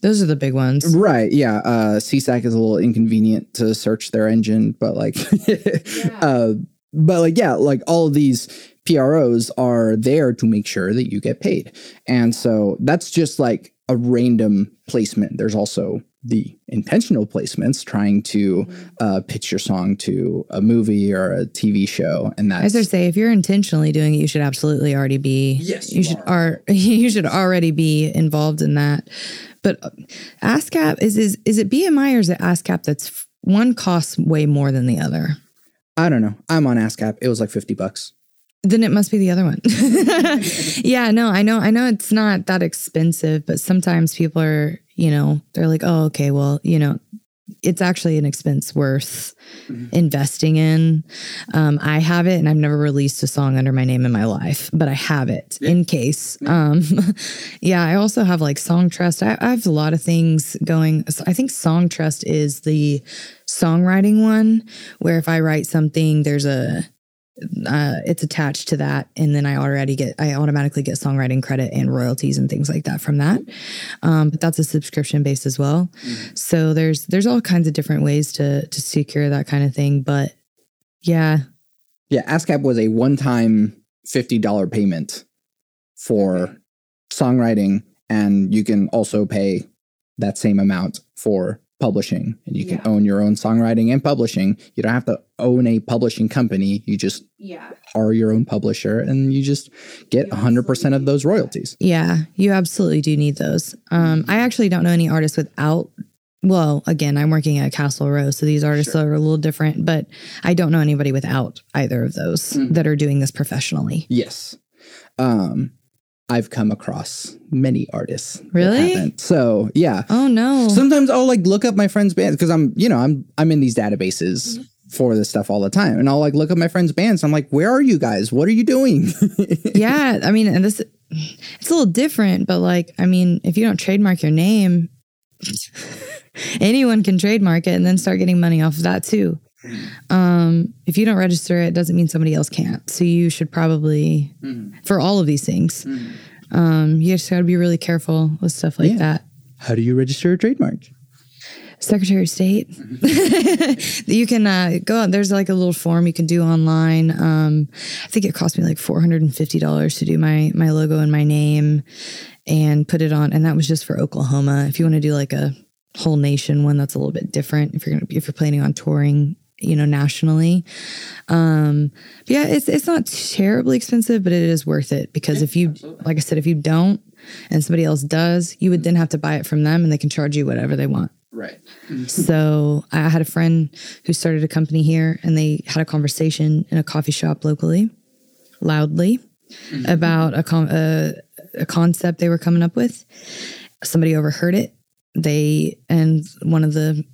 Those are the big ones. right. Yeah. Uh, SESAC is a little inconvenient to search their engine, but like, uh, but like, yeah, like all of these PROs are there to make sure that you get paid. And so that's just like a random placement. There's also the intentional placements trying to uh, pitch your song to a movie or a TV show. And As that's I say, if you're intentionally doing it, you should absolutely already be. Yes, you, you should are. are. You should already be involved in that. But uh, ASCAP is is is it BMI or is it ASCAP? That's one costs way more than the other. I don't know. I'm on ASCAP. It was like 50 bucks. Then it must be the other one. yeah, no, I know, I know it's not that expensive, but sometimes people are, you know, they're like, oh, okay, well, you know, it's actually an expense worth investing in. Um, I have it, and I've never released a song under my name in my life, but I have it in case. Um, yeah, I also have like Songtrust. I, I have a lot of things going. I think Songtrust is the songwriting one, where if I write something, there's a uh, it's attached to that, and then I already get I automatically get songwriting credit and royalties and things like that from that. Um, but that's a subscription base as well. So there's there's all kinds of different ways to to secure that kind of thing. But yeah, Yeah, ASCAP was a one-time $50 payment for songwriting, and you can also pay that same amount for publishing. And you can Yeah. own your own songwriting and publishing. You don't have to own a publishing company. You just yeah, are your own publisher, and you just get 100% of those royalties. yeah, you absolutely do need those. Um, I actually don't know any artists without. Well, again, I'm working at Castle Row, so these artists are a little different, but I don't know anybody without either of those Mhm. that are doing this professionally. Yes. Um, I've come across many artists. Really? So yeah. Oh no. Sometimes I'll like look up my friends' bands because I'm, you know, I'm I'm in these databases for this stuff all the time. And I'll like look up my friends' bands. I'm like, where are you guys? What are you doing? yeah, I mean, and this it's a little different, but like, I mean, if you don't trademark your name, anyone can trademark it and then start getting money off of that too. Um, if you don't register it, doesn't mean somebody else can't. So you should probably, for all of these things, um, you just got to be really careful with stuff like Yeah. that. How do you register a trademark? Secretary of State. you can uh, go out. There's like a little form you can do online. Um, I think it cost me like four hundred and fifty dollars to do my my logo and my name, and put it on. And that was just for Oklahoma. If you want to do like a whole nation one, that's a little bit different. If you're gonna if you're planning on touring, you know, nationally. Um, but yeah, it's it's not terribly expensive, but it is worth it because if you, like I said, if you don't and somebody else does, you would then have to buy it from them, and they can charge you whatever they want. Right. So I had a friend who started a company here and they had a conversation in a coffee shop locally, loudly, about a, con- a, a concept they were coming up with. Somebody overheard it. They, and one of the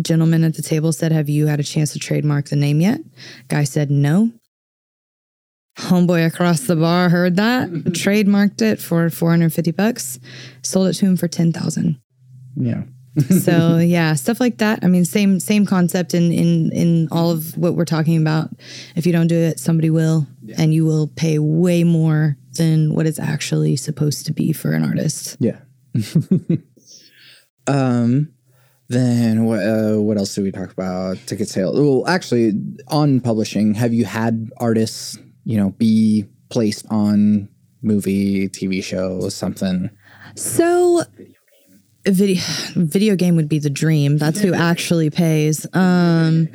gentlemen at the table said, Have you had a chance to trademark the name yet? Guy said, No. Homeboy across the bar heard that, trademarked it for 450 bucks, sold it to him for 10,000 Yeah. so yeah stuff like that i mean same same concept in in in all of what we're talking about if you don't do it somebody will and you will pay way more than what it's actually supposed to be for an artist Yeah. um then what uh, what else did we talk about? Ticket sales. Well, actually on publishing, have you had artists, you know, be placed on movie, TV show, something? so video video game would be the dream that's who actually pays um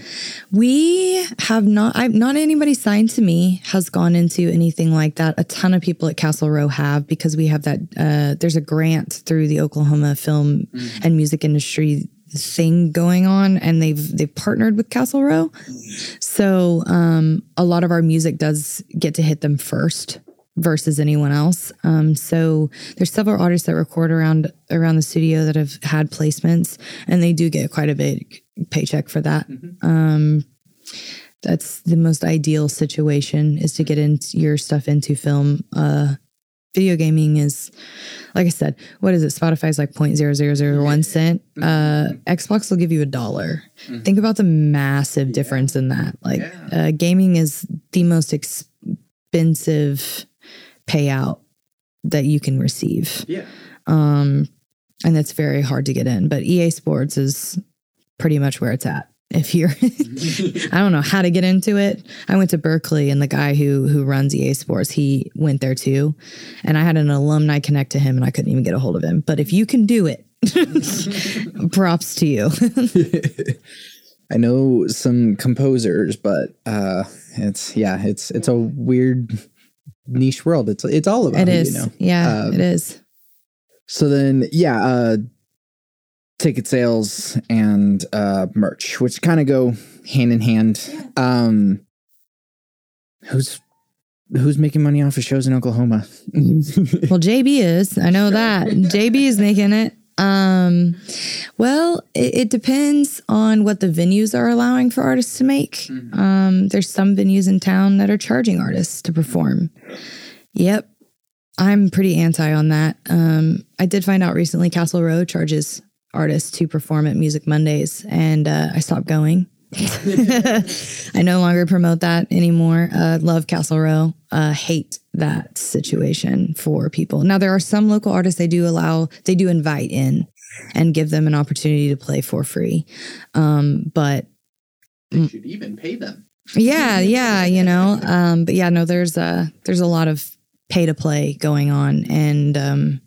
we have not i've not anybody signed to me has gone into anything like that a ton of people at castle row have because we have that uh there's a grant through the oklahoma film and music industry thing going on and they've they've partnered with castle row so um a lot of our music does get to hit them first versus anyone else. Um, so there's several artists that record around around the studio that have had placements, and they do get quite a big paycheck for that. Um, that's the most ideal situation is to get into your stuff into film. Uh, video gaming is, like I said, what is it? Spotify's like 0.0001 cent. Uh, Xbox will give you a dollar. Think about the massive difference in that. Like, uh, gaming is the most expensive payout that you can receive. Yeah. Um, and that's very hard to get in. But EA Sports is pretty much where it's at. If you're, I don't know how to get into it. I went to Berklee, and the guy who who runs EA Sports, he went there too, and I had an alumni connect to him, and I couldn't even get a hold of him. But if you can do it, props to you. I know some composers, but uh it's yeah, it's it's a weird niche world. It's it's all about it is, you know. yeah, Um, it is. So then, yeah, uh, ticket sales and uh, merch, which kind of go hand in hand. Um, who's who's making money off of shows in Oklahoma? Well, JB is. I know that. JB is making it. Um, well, it, it depends on what the venues are allowing for artists to make. Um, there's some venues in town that are charging artists to perform. Yep. I'm pretty anti on that. Um, I did find out recently Castle Row charges artists to perform at Music Mondays, and uh, I stopped going. I no longer promote that anymore. Uh, love Castle Row. Uh, hate that situation for people. Now there are some local artists they do allow, they do invite in and give them an opportunity to play for free. Um, but They should even pay them. yeah, yeah, you know. Um, but yeah, no, there's a there's a lot of pay to play going on, and um,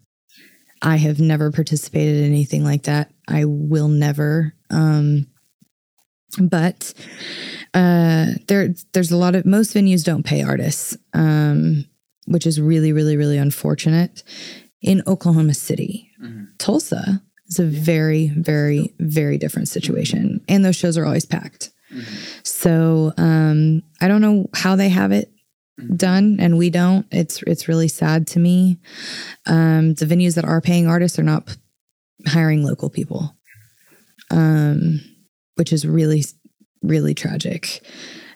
I have never participated in anything like that. I will never. Um, but uh, there there's a lot of most venues don't pay artists, um, which is really really really unfortunate. In Oklahoma City, Tulsa is a very very very different situation, and those shows are always packed. So um, I don't know how they have it done, and we don't. It's it's really sad to me. Um, the venues that are paying artists are not hiring local people, um, which is really really tragic.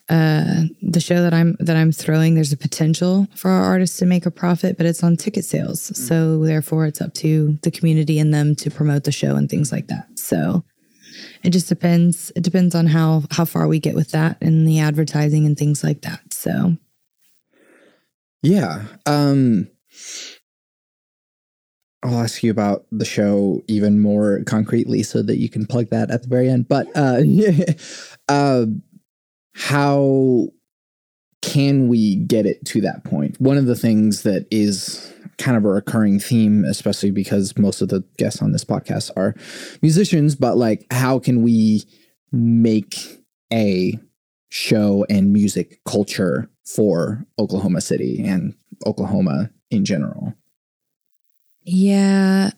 Uh, the show that I'm that I'm throwing, there's a potential for our artists to make a profit, but it's on ticket sales. So therefore, it's up to the community and them to promote the show and things like that. So it just depends. It depends on how how far we get with that and the advertising and things like that. So Yeah. Um I'll ask you about the show even more concretely so that you can plug that at the very end. But uh uh how can we get it to that point? One of the things that is kind of a recurring theme, especially because most of the guests on this podcast are musicians, but like how can we make a show and music culture for Oklahoma City and Oklahoma in general. yeah,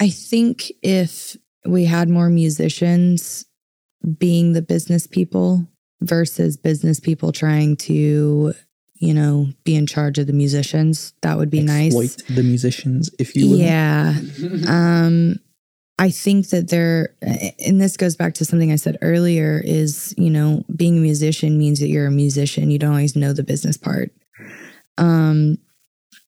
I think if we had more musicians being the business people versus business people trying to, you know, be in charge of the musicians. That would be Exploit nice. the musicians, if you will. Yeah. um I think that there and this goes back to something I said earlier is, you know, being a musician means that you're a musician. You don't always know the business part. Um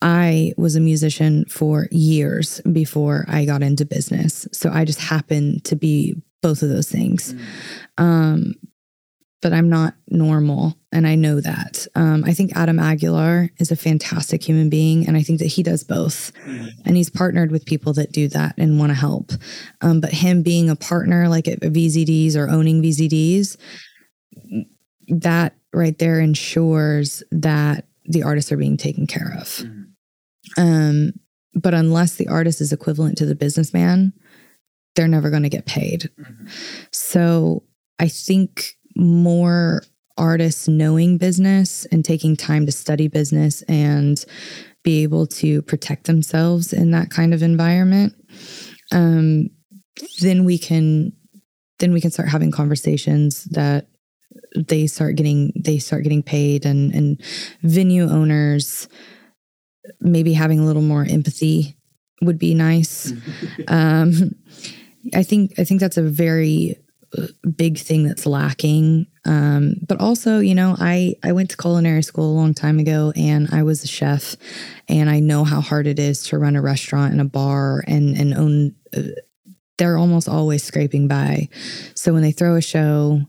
I was a musician for years before I got into business. So I just happened to be both of those things. Um but I'm not normal and I know that. Um, I think Adam Aguilar is a fantastic human being and I think that he does both and he's partnered with people that do that and want to help. Um, but him being a partner like at VZDs or owning VZDs, that right there ensures that the artists are being taken care of. Um, but unless the artist is equivalent to the businessman, they're never going to get paid. So I think more artists knowing business and taking time to study business and be able to protect themselves in that kind of environment um, then we can then we can start having conversations that they start getting they start getting paid and and venue owners maybe having a little more empathy would be nice. Um i think i think that's a very big thing that's lacking. Um but also you know i i went to culinary school a long time ago and i was a chef and i know how hard it is to run a restaurant and a bar and and own uh, they're almost always scraping by. So when they throw a show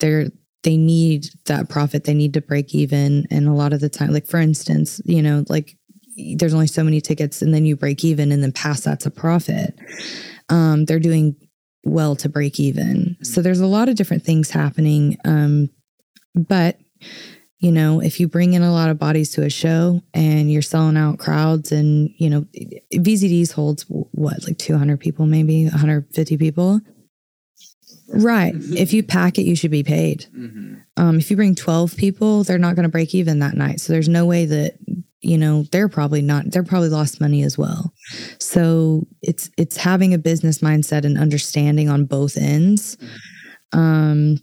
they're they need that profit. They need to break even. And a lot of the time like for instance you know like there's only so many tickets and then you break even and then pass that to profit. Um, they're doing well to break even. So there's a lot of different things happening um, but you know if you bring in a lot of bodies to a show and you're selling out crowds and you know vzds holds what like 200 people maybe 150 people right. If you pack it you should be paid. Um, if you bring 12 people they're not going to break even that night. So there's no way that you know they're probably not they're probably lost money as well. So it's it's having a business mindset and understanding on both ends. Um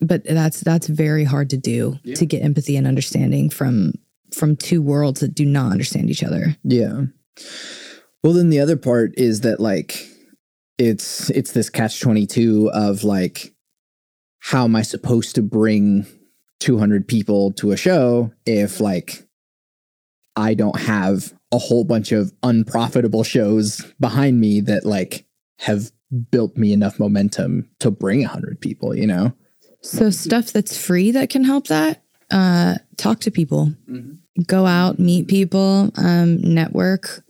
but that's that's very hard to do Yeah. to get empathy and understanding from from two worlds that do not understand each other. Yeah. Well, then the other part is that like it's it's this catch 22 of like how am I supposed to bring 200 people to a show if like I don't have a whole bunch of unprofitable shows behind me that like have built me enough momentum to bring 100 people, you know? So stuff that's free that can help that. Uh, talk to people, Mhm. go out, meet people, um, network.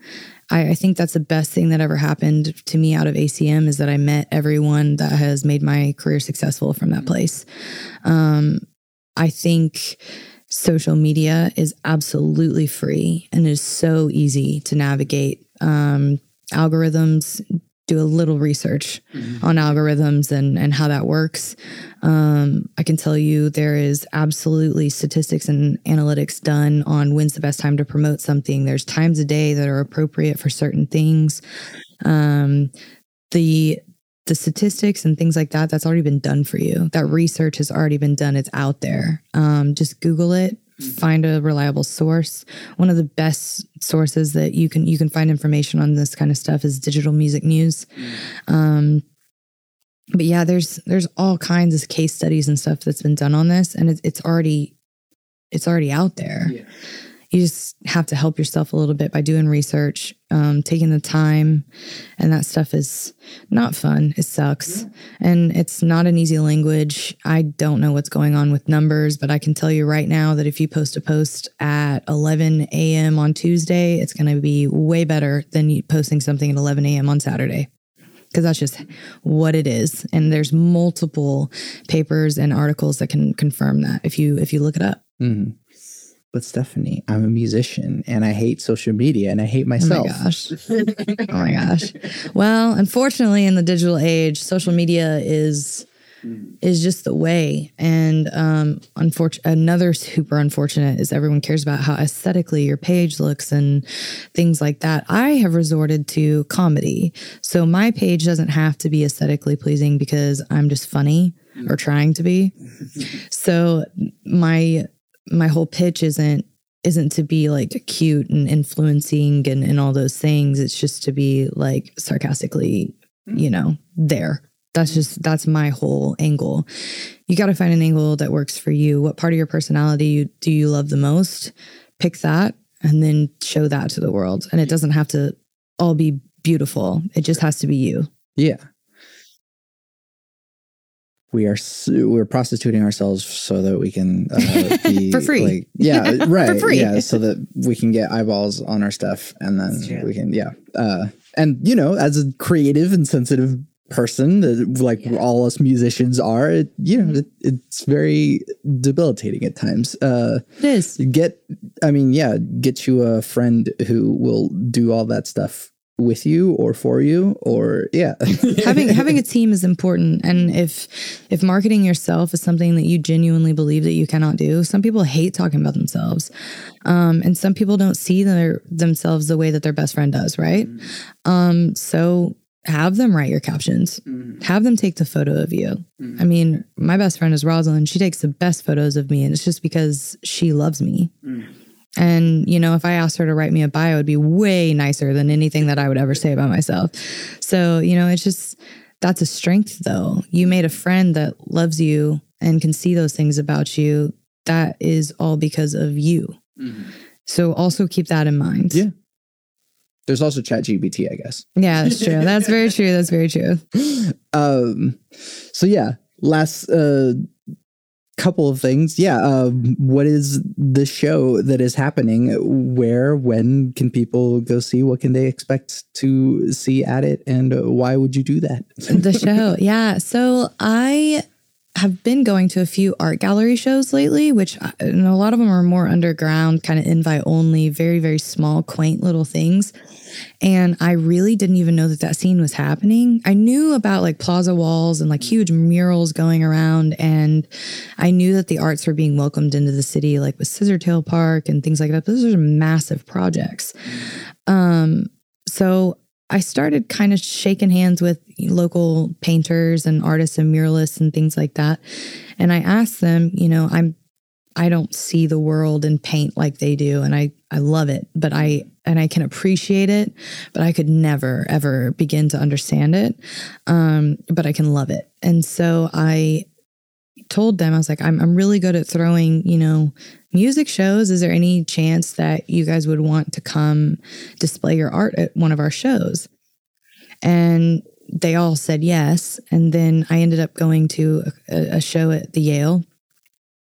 I, I think that's the best thing that ever happened to me out of ACM is that I met everyone that has made my career successful from that place. Um, I think social media is absolutely free and is so easy to navigate. Um, algorithms do a little research on algorithms and and how that works. Um, I can tell you there is absolutely statistics and analytics done on when's the best time to promote something. There's times a day that are appropriate for certain things. Um, the the statistics and things like that that's already been done for you that research has already been done it's out there um, just google it find a reliable source. One of the best sources that you can you can find information on this kind of stuff is digital music news. Um, but yeah there's there's all kinds of case studies and stuff that's been done on this and it's, it's already it's already out there. Yeah. You just have to help yourself a little bit by doing research um, taking the time and that stuff is not fun. It sucks. And it's not an easy language. I don't know what's going on with numbers but i can tell you right now that if you post a post at 11 a.m on tuesday it's going to be way better than you posting something at 11 a.m on saturday. Because that's just what it is. And there's multiple papers and articles that can confirm that if you if you look it up. Mhm. But Stephanie, I'm a musician and I hate social media and I hate myself. Oh my gosh. oh my gosh. Well, unfortunately, in the digital age, social media is is just the way. And um, unfortunate, another super unfortunate is everyone cares about how aesthetically your page looks and things like that. I have resorted to comedy, so my page doesn't have to be aesthetically pleasing because I'm just funny or trying to be. so my my whole pitch isn't isn't to be like cute and influencing and, and all those things. It's just to be like sarcastically, mm. you know, there. That's just that's my whole angle. You got to find an angle that works for you. What part of your personality do you love the most? Pick that and then show that to the world. And it doesn't have to all be beautiful. It just has to be you. Yeah. We are su- we're prostituting ourselves so that we can uh, be For free. Like, yeah, right. free. Yeah, so that we can get eyeballs on our stuff, and then we can yeah. Uh, and you know, as a creative and sensitive person, that like all us musicians are, it, you know, it, it's very debilitating at times. Uh, It is. get i mean yeah get you a friend who will do all that stuff with you or for you or yeah. Having having a team is important. And if if marketing yourself is something that you genuinely believe that you cannot do some people hate talking about themselves. Um, and some people don't see their themselves the way that their best friend does right? Um, so have them write your captions. Have them take the photo of you. I mean my best friend is rosalind. She takes the best photos of me and it's just because she loves me and, you know, if I asked her to write me a bio, it'd be way nicer than anything that I would ever say about myself. So, you know, it's just that's a strength, though. You made a friend that loves you and can see those things about you. That is all because of you. So, also keep that in mind. Yeah. there's also chat gpt i guess Yeah, that's true. That's very true. That's very true. um so yeah last uh couple of things yeah um what is the show that is happening where when can people go see what can they expect to see at it and why would you do that the show. Yeah. So I have been going to a few art gallery shows lately, which and a lot of them are more underground, kind of invite only, very, very small, quaint little things. And I really didn't even know that that scene was happening. I knew about like plaza walls and like huge murals going around. And I knew that the arts were being welcomed into the city, like with Scissortail Park and things like that. Those are massive projects. Um, so I started kind of shaking hands with local painters and artists and muralists and things like that. And I asked them, you know, I'm I don't see the world in paint like they do and I I love it, but I and I can appreciate it, but I could never ever begin to understand it. Um, but I can love it. And so I told them I was like I'm I'm really good at throwing, you know, music shows. Is there any chance that you guys would want to come display your art at one of our shows? And they all said yes. And then I ended up going to a, a show at the Yale.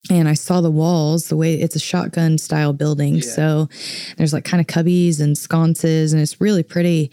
And I saw the walls, the way it's a shotgun style building. So there's like kind of cubbies and sconces, and it's really pretty.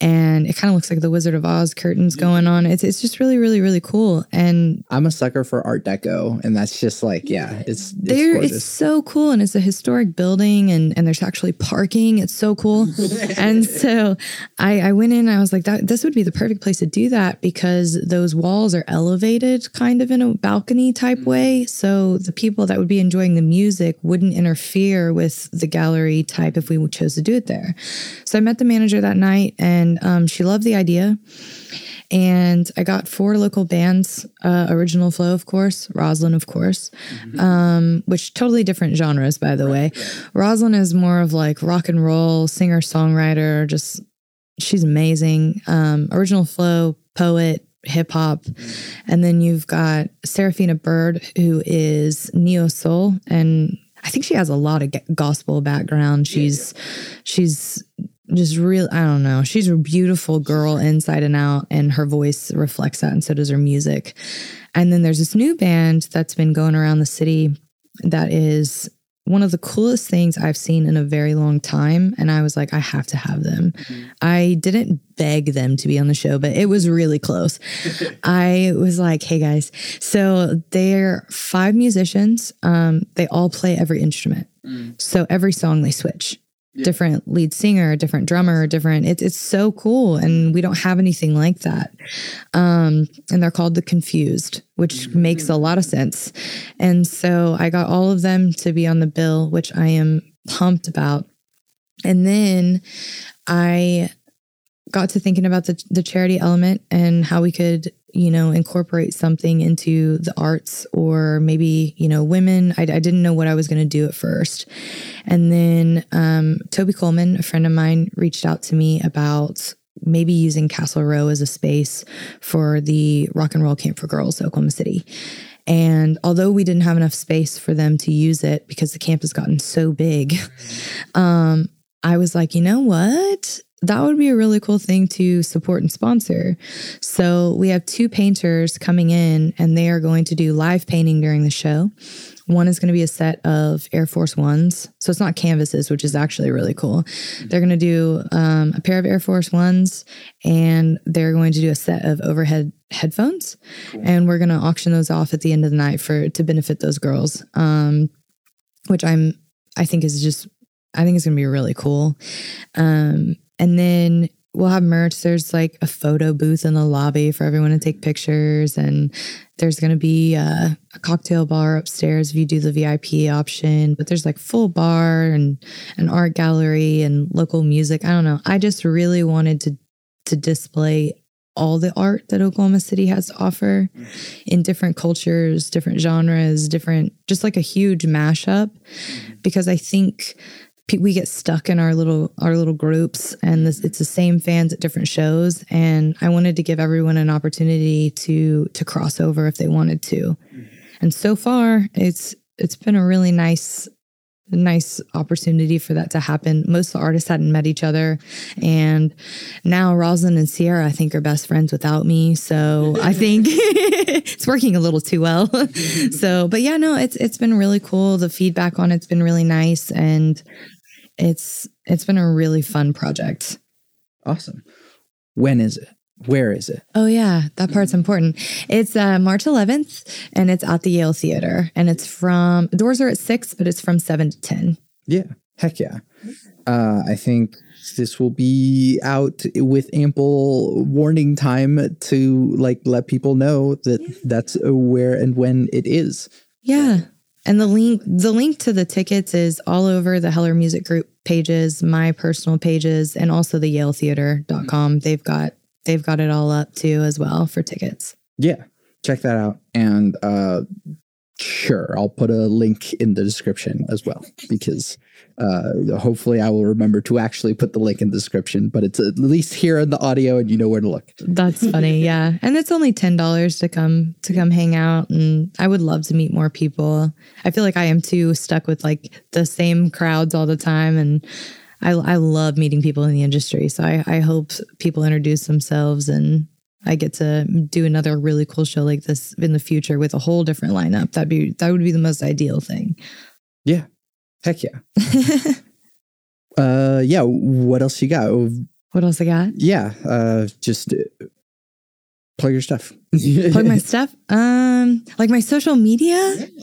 And it kind of looks like the Wizard of Oz curtains going on. It's it's just really, really, really cool. And i'm a sucker for art deco and that's just like yeah it's, it's there gorgeous. it's so cool and it's a historic building and and there's actually parking. It's so cool. And so i i went in and i was like that this would be the perfect place to do that because those walls are elevated kind of in a balcony type mm-hmm. way. So the people that would be enjoying the music wouldn't interfere with the gallery type if we chose to do it there. So i met the manager that night and um, she loved the idea and I got four local bands. Uh, Original Flow, of course, Roslyn, of course, um, which totally different genres, by the way. Roslyn is more of like rock and roll singer songwriter. Just she's amazing. Um, Original Flow, poet, hip hop, and then you've got Serafina Bird, who is neo soul, and I think she has a lot of gospel background. She's she's just real i don't know. She's a beautiful girl inside and out and her voice reflects that and so does her music. And then there's this new band that's been going around the city that is one of the coolest things i've seen in a very long time and i was like i have to have them. I didn't beg them to be on the show but it was really close. I was like hey guys. So they're five musicians. Um, they all play every instrument. So every song they switch different lead singer, different drummer, different. It's it's so cool, and we don't have anything like that. Um, and they're called the Confused, which makes a lot of sense. And so I got all of them to be on the bill, which I am pumped about. And then I got to thinking about the the charity element and how we could you know incorporate something into the arts or maybe you know women. I, I didn't know what i was going to do at first. And then um, toby coleman a friend of mine reached out to me about maybe using castle row as a space for the rock and roll camp for girls oklahoma city. And although we didn't have enough space for them to use it because the camp has gotten so big um, i was like you know what that would be a really cool thing to support and sponsor. So we have two painters coming in and they are going to do live painting during the show. One is going to be a set of Air Force Ones. So it's not canvases, which is actually really cool. They're going to do um, a pair of Air Force Ones and they're going to do a set of overhead headphones. Cool. And we're going to auction those off at the end of the night for to benefit those girls. Um, which I'm, I think is just, I think it's going to be really cool. Um, and then we'll have merch. There's like a photo booth in the lobby for everyone to take mm. pictures. And there's going to be a, a, cocktail bar upstairs if you do the VIP option. But there's like full bar and an art gallery and local music. I don't know. I just really wanted to to display all the art that Oklahoma City has to offer mm. in different cultures, different genres, different, just like a huge mashup. Mm. Because I think we get stuck in our little our little groups and this, it's the same fans at different shows. And i wanted to give everyone an opportunity to to cross over if they wanted to. And so far it's it's been a really nice nice opportunity for that to happen. Most of the artists hadn't met each other. And now roslyn and sierra i think are best friends without me. So i think it's working a little too well. So but yeah no it's it's been really cool. The feedback on it's been really nice. And it's it's been a really fun project. Awesome. When is it? Where is it? Oh yeah, that part's important. It's uh, March 11th, and it's at the Yale Theater, and it's from doors are at six, but it's from seven to ten. Yeah, heck yeah. Uh, I think this will be out with ample warning time to like let people know that yeah. that's where and when it is. Yeah. And the link the link to the tickets is all over the Heller Music Group pages, my personal pages, and also the yaletheater.com. They've got they've got it all up too as well for tickets. Yeah. Check that out. And uh sure, I'll put a link in the description as well because uh, hopefully, I will remember to actually put the link in the description, but it's at least here in the audio, and you know where to look. That's funny, yeah. And it's only ten dollars to come to come hang out, and I would love to meet more people. I feel like I am too stuck with like the same crowds all the time, and I I love meeting people in the industry. So I I hope people introduce themselves and I get to do another really cool show like this in the future with a whole different lineup. That'd be that would be the most ideal thing. Yeah, Heck yeah. uh, yeah. What else you got? What else I got? Yeah. Uh, just uh, plug your stuff. plug my stuff. Um, like my social media,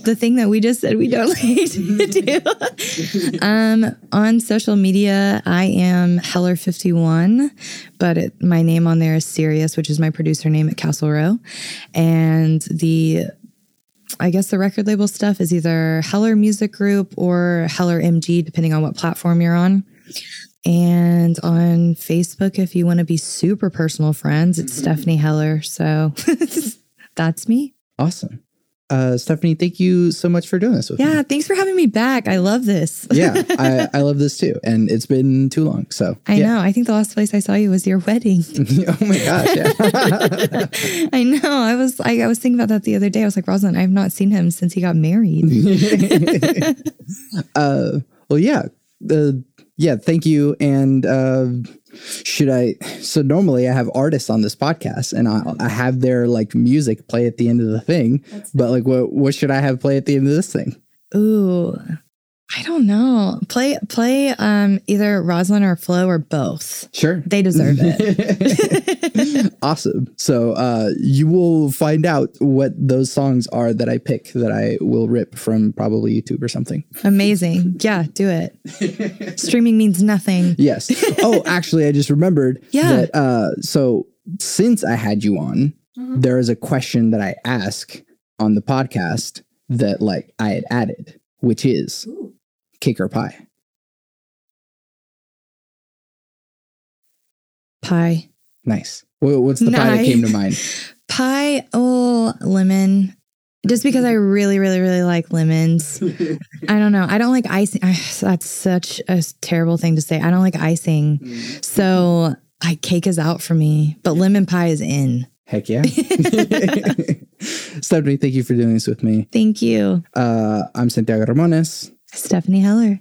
the thing that we just said we don't like to do. um, on social media, I am Heller51, but it, my name on there is Sirius, which is my producer name at Castle Row, and the I guess the record label stuff is either Heller Music Group or Heller MG, depending on what platform you're on. And on Facebook, if you want to be super personal friends, it's mm-hmm. Stephanie Heller. So that's me. Awesome uh, Stephanie, thank you so much for doing this with yeah, me. Yeah, thanks for having me back. I love this. yeah, I, I, love this too. And it's been too long. So I yeah. know. I think the last place I saw you was your wedding. oh my gosh. Yeah. I know. I was I, I was thinking about that the other day. I was like, Rosalind, I have not seen him since he got married. uh, well, yeah. Uh, yeah, thank you. And uh, should I? So normally I have artists on this podcast, and I, I have their like music play at the end of the thing. That's but like, what what should I have play at the end of this thing? Ooh, I don't know. Play play um either Rosalind or Flo or both. Sure. They deserve it. awesome. So uh, you will find out what those songs are that I pick that I will rip from probably YouTube or something. Amazing. Yeah, do it. Streaming means nothing. Yes. Oh, actually, I just remembered Yeah. that. Uh, so since I had you on, there is a question that I ask on the podcast that like I had added, which is cake or pie. Pie. Nice. What's the pie that came to mind? Pie, oh, lemon. Just because I really, really, really like lemons. I don't know. I don't like icing. That's such a terrible thing to say. I don't like icing. So I cake is out for me, but lemon pie is in. Heck yeah. Stephanie, thank you for doing this with me. Thank you. Uh, I'm Santiago Ramones. Stephanie Heller.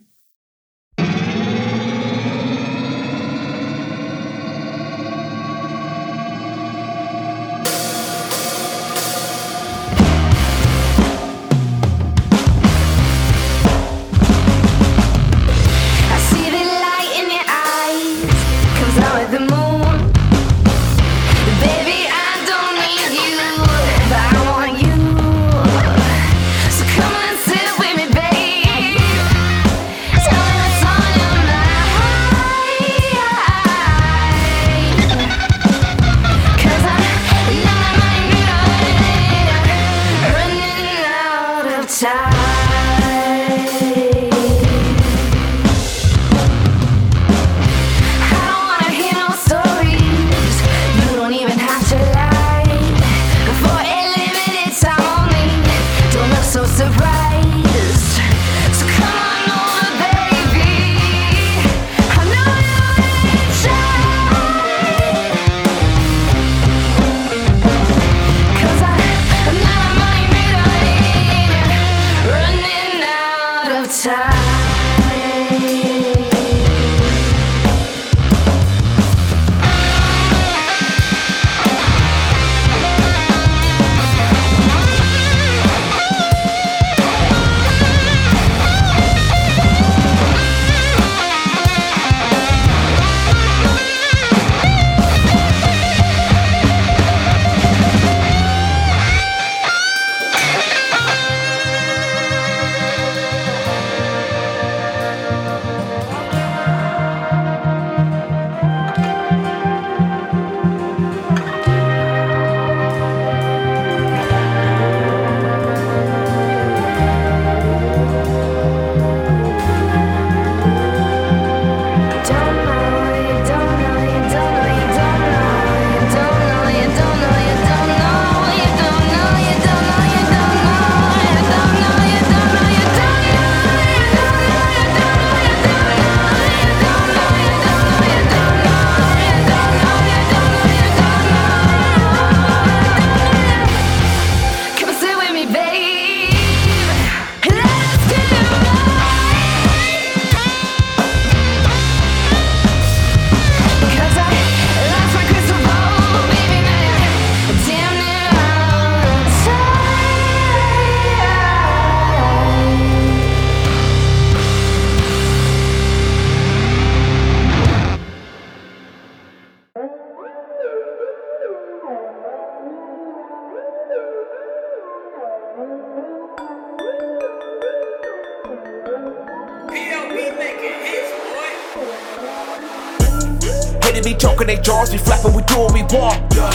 Want. Yeah.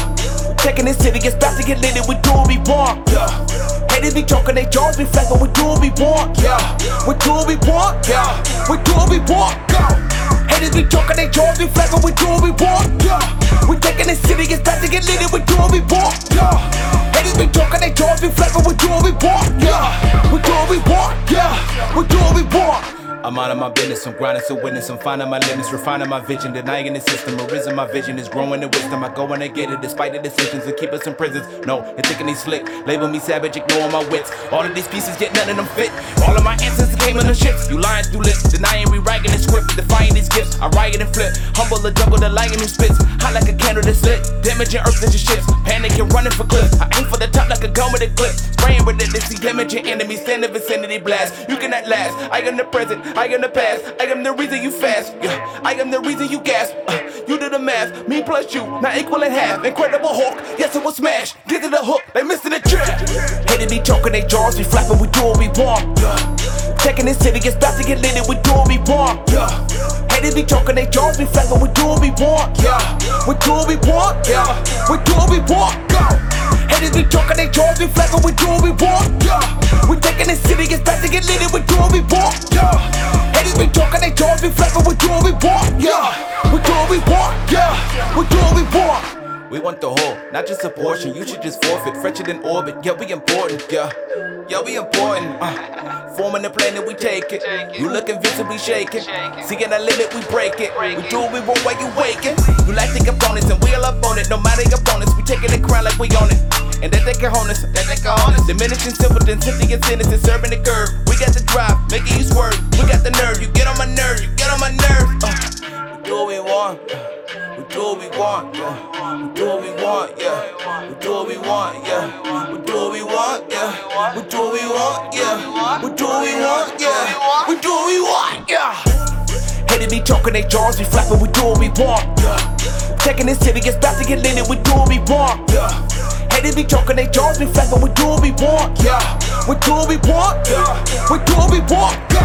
Taking this city, it's about to get lit, we do what we want. Yeah. Haters be choking their jaws, be flapping, we do what we want. Yeah. We do what we want. Yeah. We do what we want. Go. Haters be choking their jaws, be flapping, we do what we want. Yeah. We taking this city, it's about to get lit, we do what we want. Yeah. Haters be choking their jaws, be flapping, we do what we want. Yeah. We do what we want. Yeah. We do what we want. I'm out of my business, I'm grinding to witness, I'm finding my limits, refining my vision, denying the system, arisen my vision is growing in wisdom. I go and I get it despite the decisions that keep us in prisons. No, they're thinking they slick, label me savage, ignoring my wits. All of these pieces get none of them fit. All of my answers came in the ships. You lying through lips, denying, rewriting the script, defying these gifts. I riot and flip, humble the jungle, the lion who spits. Hot like a candle that's lit, damaging earth into ships. Panic and running for cliffs. I aim for the top like a gun with a clip. Spraying with it, relentlessly, damaging enemies, stand in vicinity blast. You cannot last. I am the present, I am the past. I am the reason you fast. Yeah, I am the reason you gasp. Uh, you do the math, me plus you, not equal in half. Incredible Hulk, yes it was smash. Get to the hook, they missing the trick. Hated me choking they jaws, we flapping, we do what we want. Yeah. Taking this city, it's about to get lit, we do what we want. Yeah. Hated me choking they jaws, we flapping, we do what we want. Yeah. We do what we want. Yeah. We do what we want. Go. Haters be talking, they jaws be flapping, we do what we want. Yeah. We taking city, it's about to get lit, we do what we want. Yeah. Haters be talking, they jaws be flapping, we do what we want. Yeah. We do what we want. Yeah. We do what we want. We want the whole, not just a portion. You should just forfeit, fretched in orbit. Yeah, we important. Yeah, yeah, we important. Uh, forming the planet, we take it. You look invisibly shaking. Seeing a limit, we break it. We do what we want while you waking. You like the opponents, and we all up on it. No matter your opponents, we taking the crown like we own it. And that they can harness, that they can harness. Diminishing simpletons, simply and sinister, serving the curve. We got the drive, making you swerve. We got the nerve, you get on my nerve, you get on my nerve. Uh, we do what we want. We do what we want, yeah. We do what we want, yeah. We do what we want, yeah. We do what we want, yeah. We do what we want, yeah. We do what we want, yeah. We do what we want, yeah. Hated me talking, they jaws be flapping, we do what we want, yeah. Taking this city, it's about to get lit, we do what we want, yeah. Hated me talking, they jaws be flapping, we do what we want, yeah. We do what we want, yeah. We do what we want, go.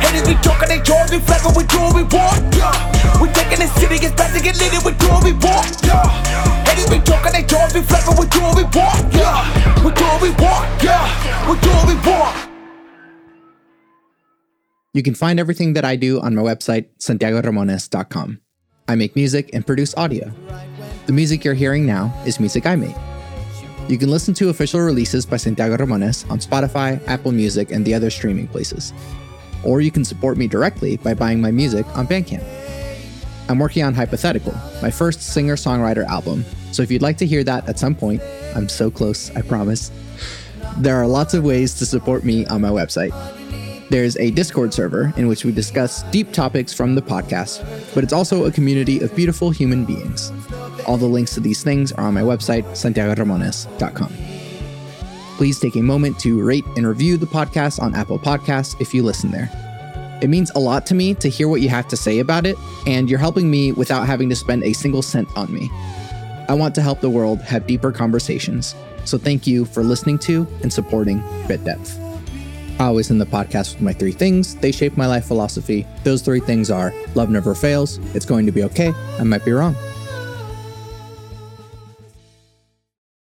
Haters be talking, they jaws be flapping, we do what we want, yeah. We taking this city, it's about to get lit, we do what we want, yeah. Haters be talking, they jaws be flapping, we do what we want, yeah. We do what we want, yeah. We do what we want. You can find everything that I do on my website, santiagoramones.com. I make music and produce audio. The music you're hearing now is music I made. You can listen to official releases by Santiago Ramones on Spotify, Apple Music, and the other streaming places. Or you can support me directly by buying my music on Bandcamp. I'm working on Hypothetical, my first singer songwriter album, so if you'd like to hear that at some point, I'm so close, I promise. There are lots of ways to support me on my website. There's a Discord server in which we discuss deep topics from the podcast, but it's also a community of beautiful human beings. All the links to these things are on my website, santiagoramones.com. Please take a moment to rate and review the podcast on Apple Podcasts if you listen there. It means a lot to me to hear what you have to say about it, and you're helping me without having to spend a single cent on me. I want to help the world have deeper conversations, so thank you for listening to and supporting Bit Depth. I always end the podcast with my three things. They shape my life philosophy. Those three things are love never fails, it's going to be okay, I might be wrong.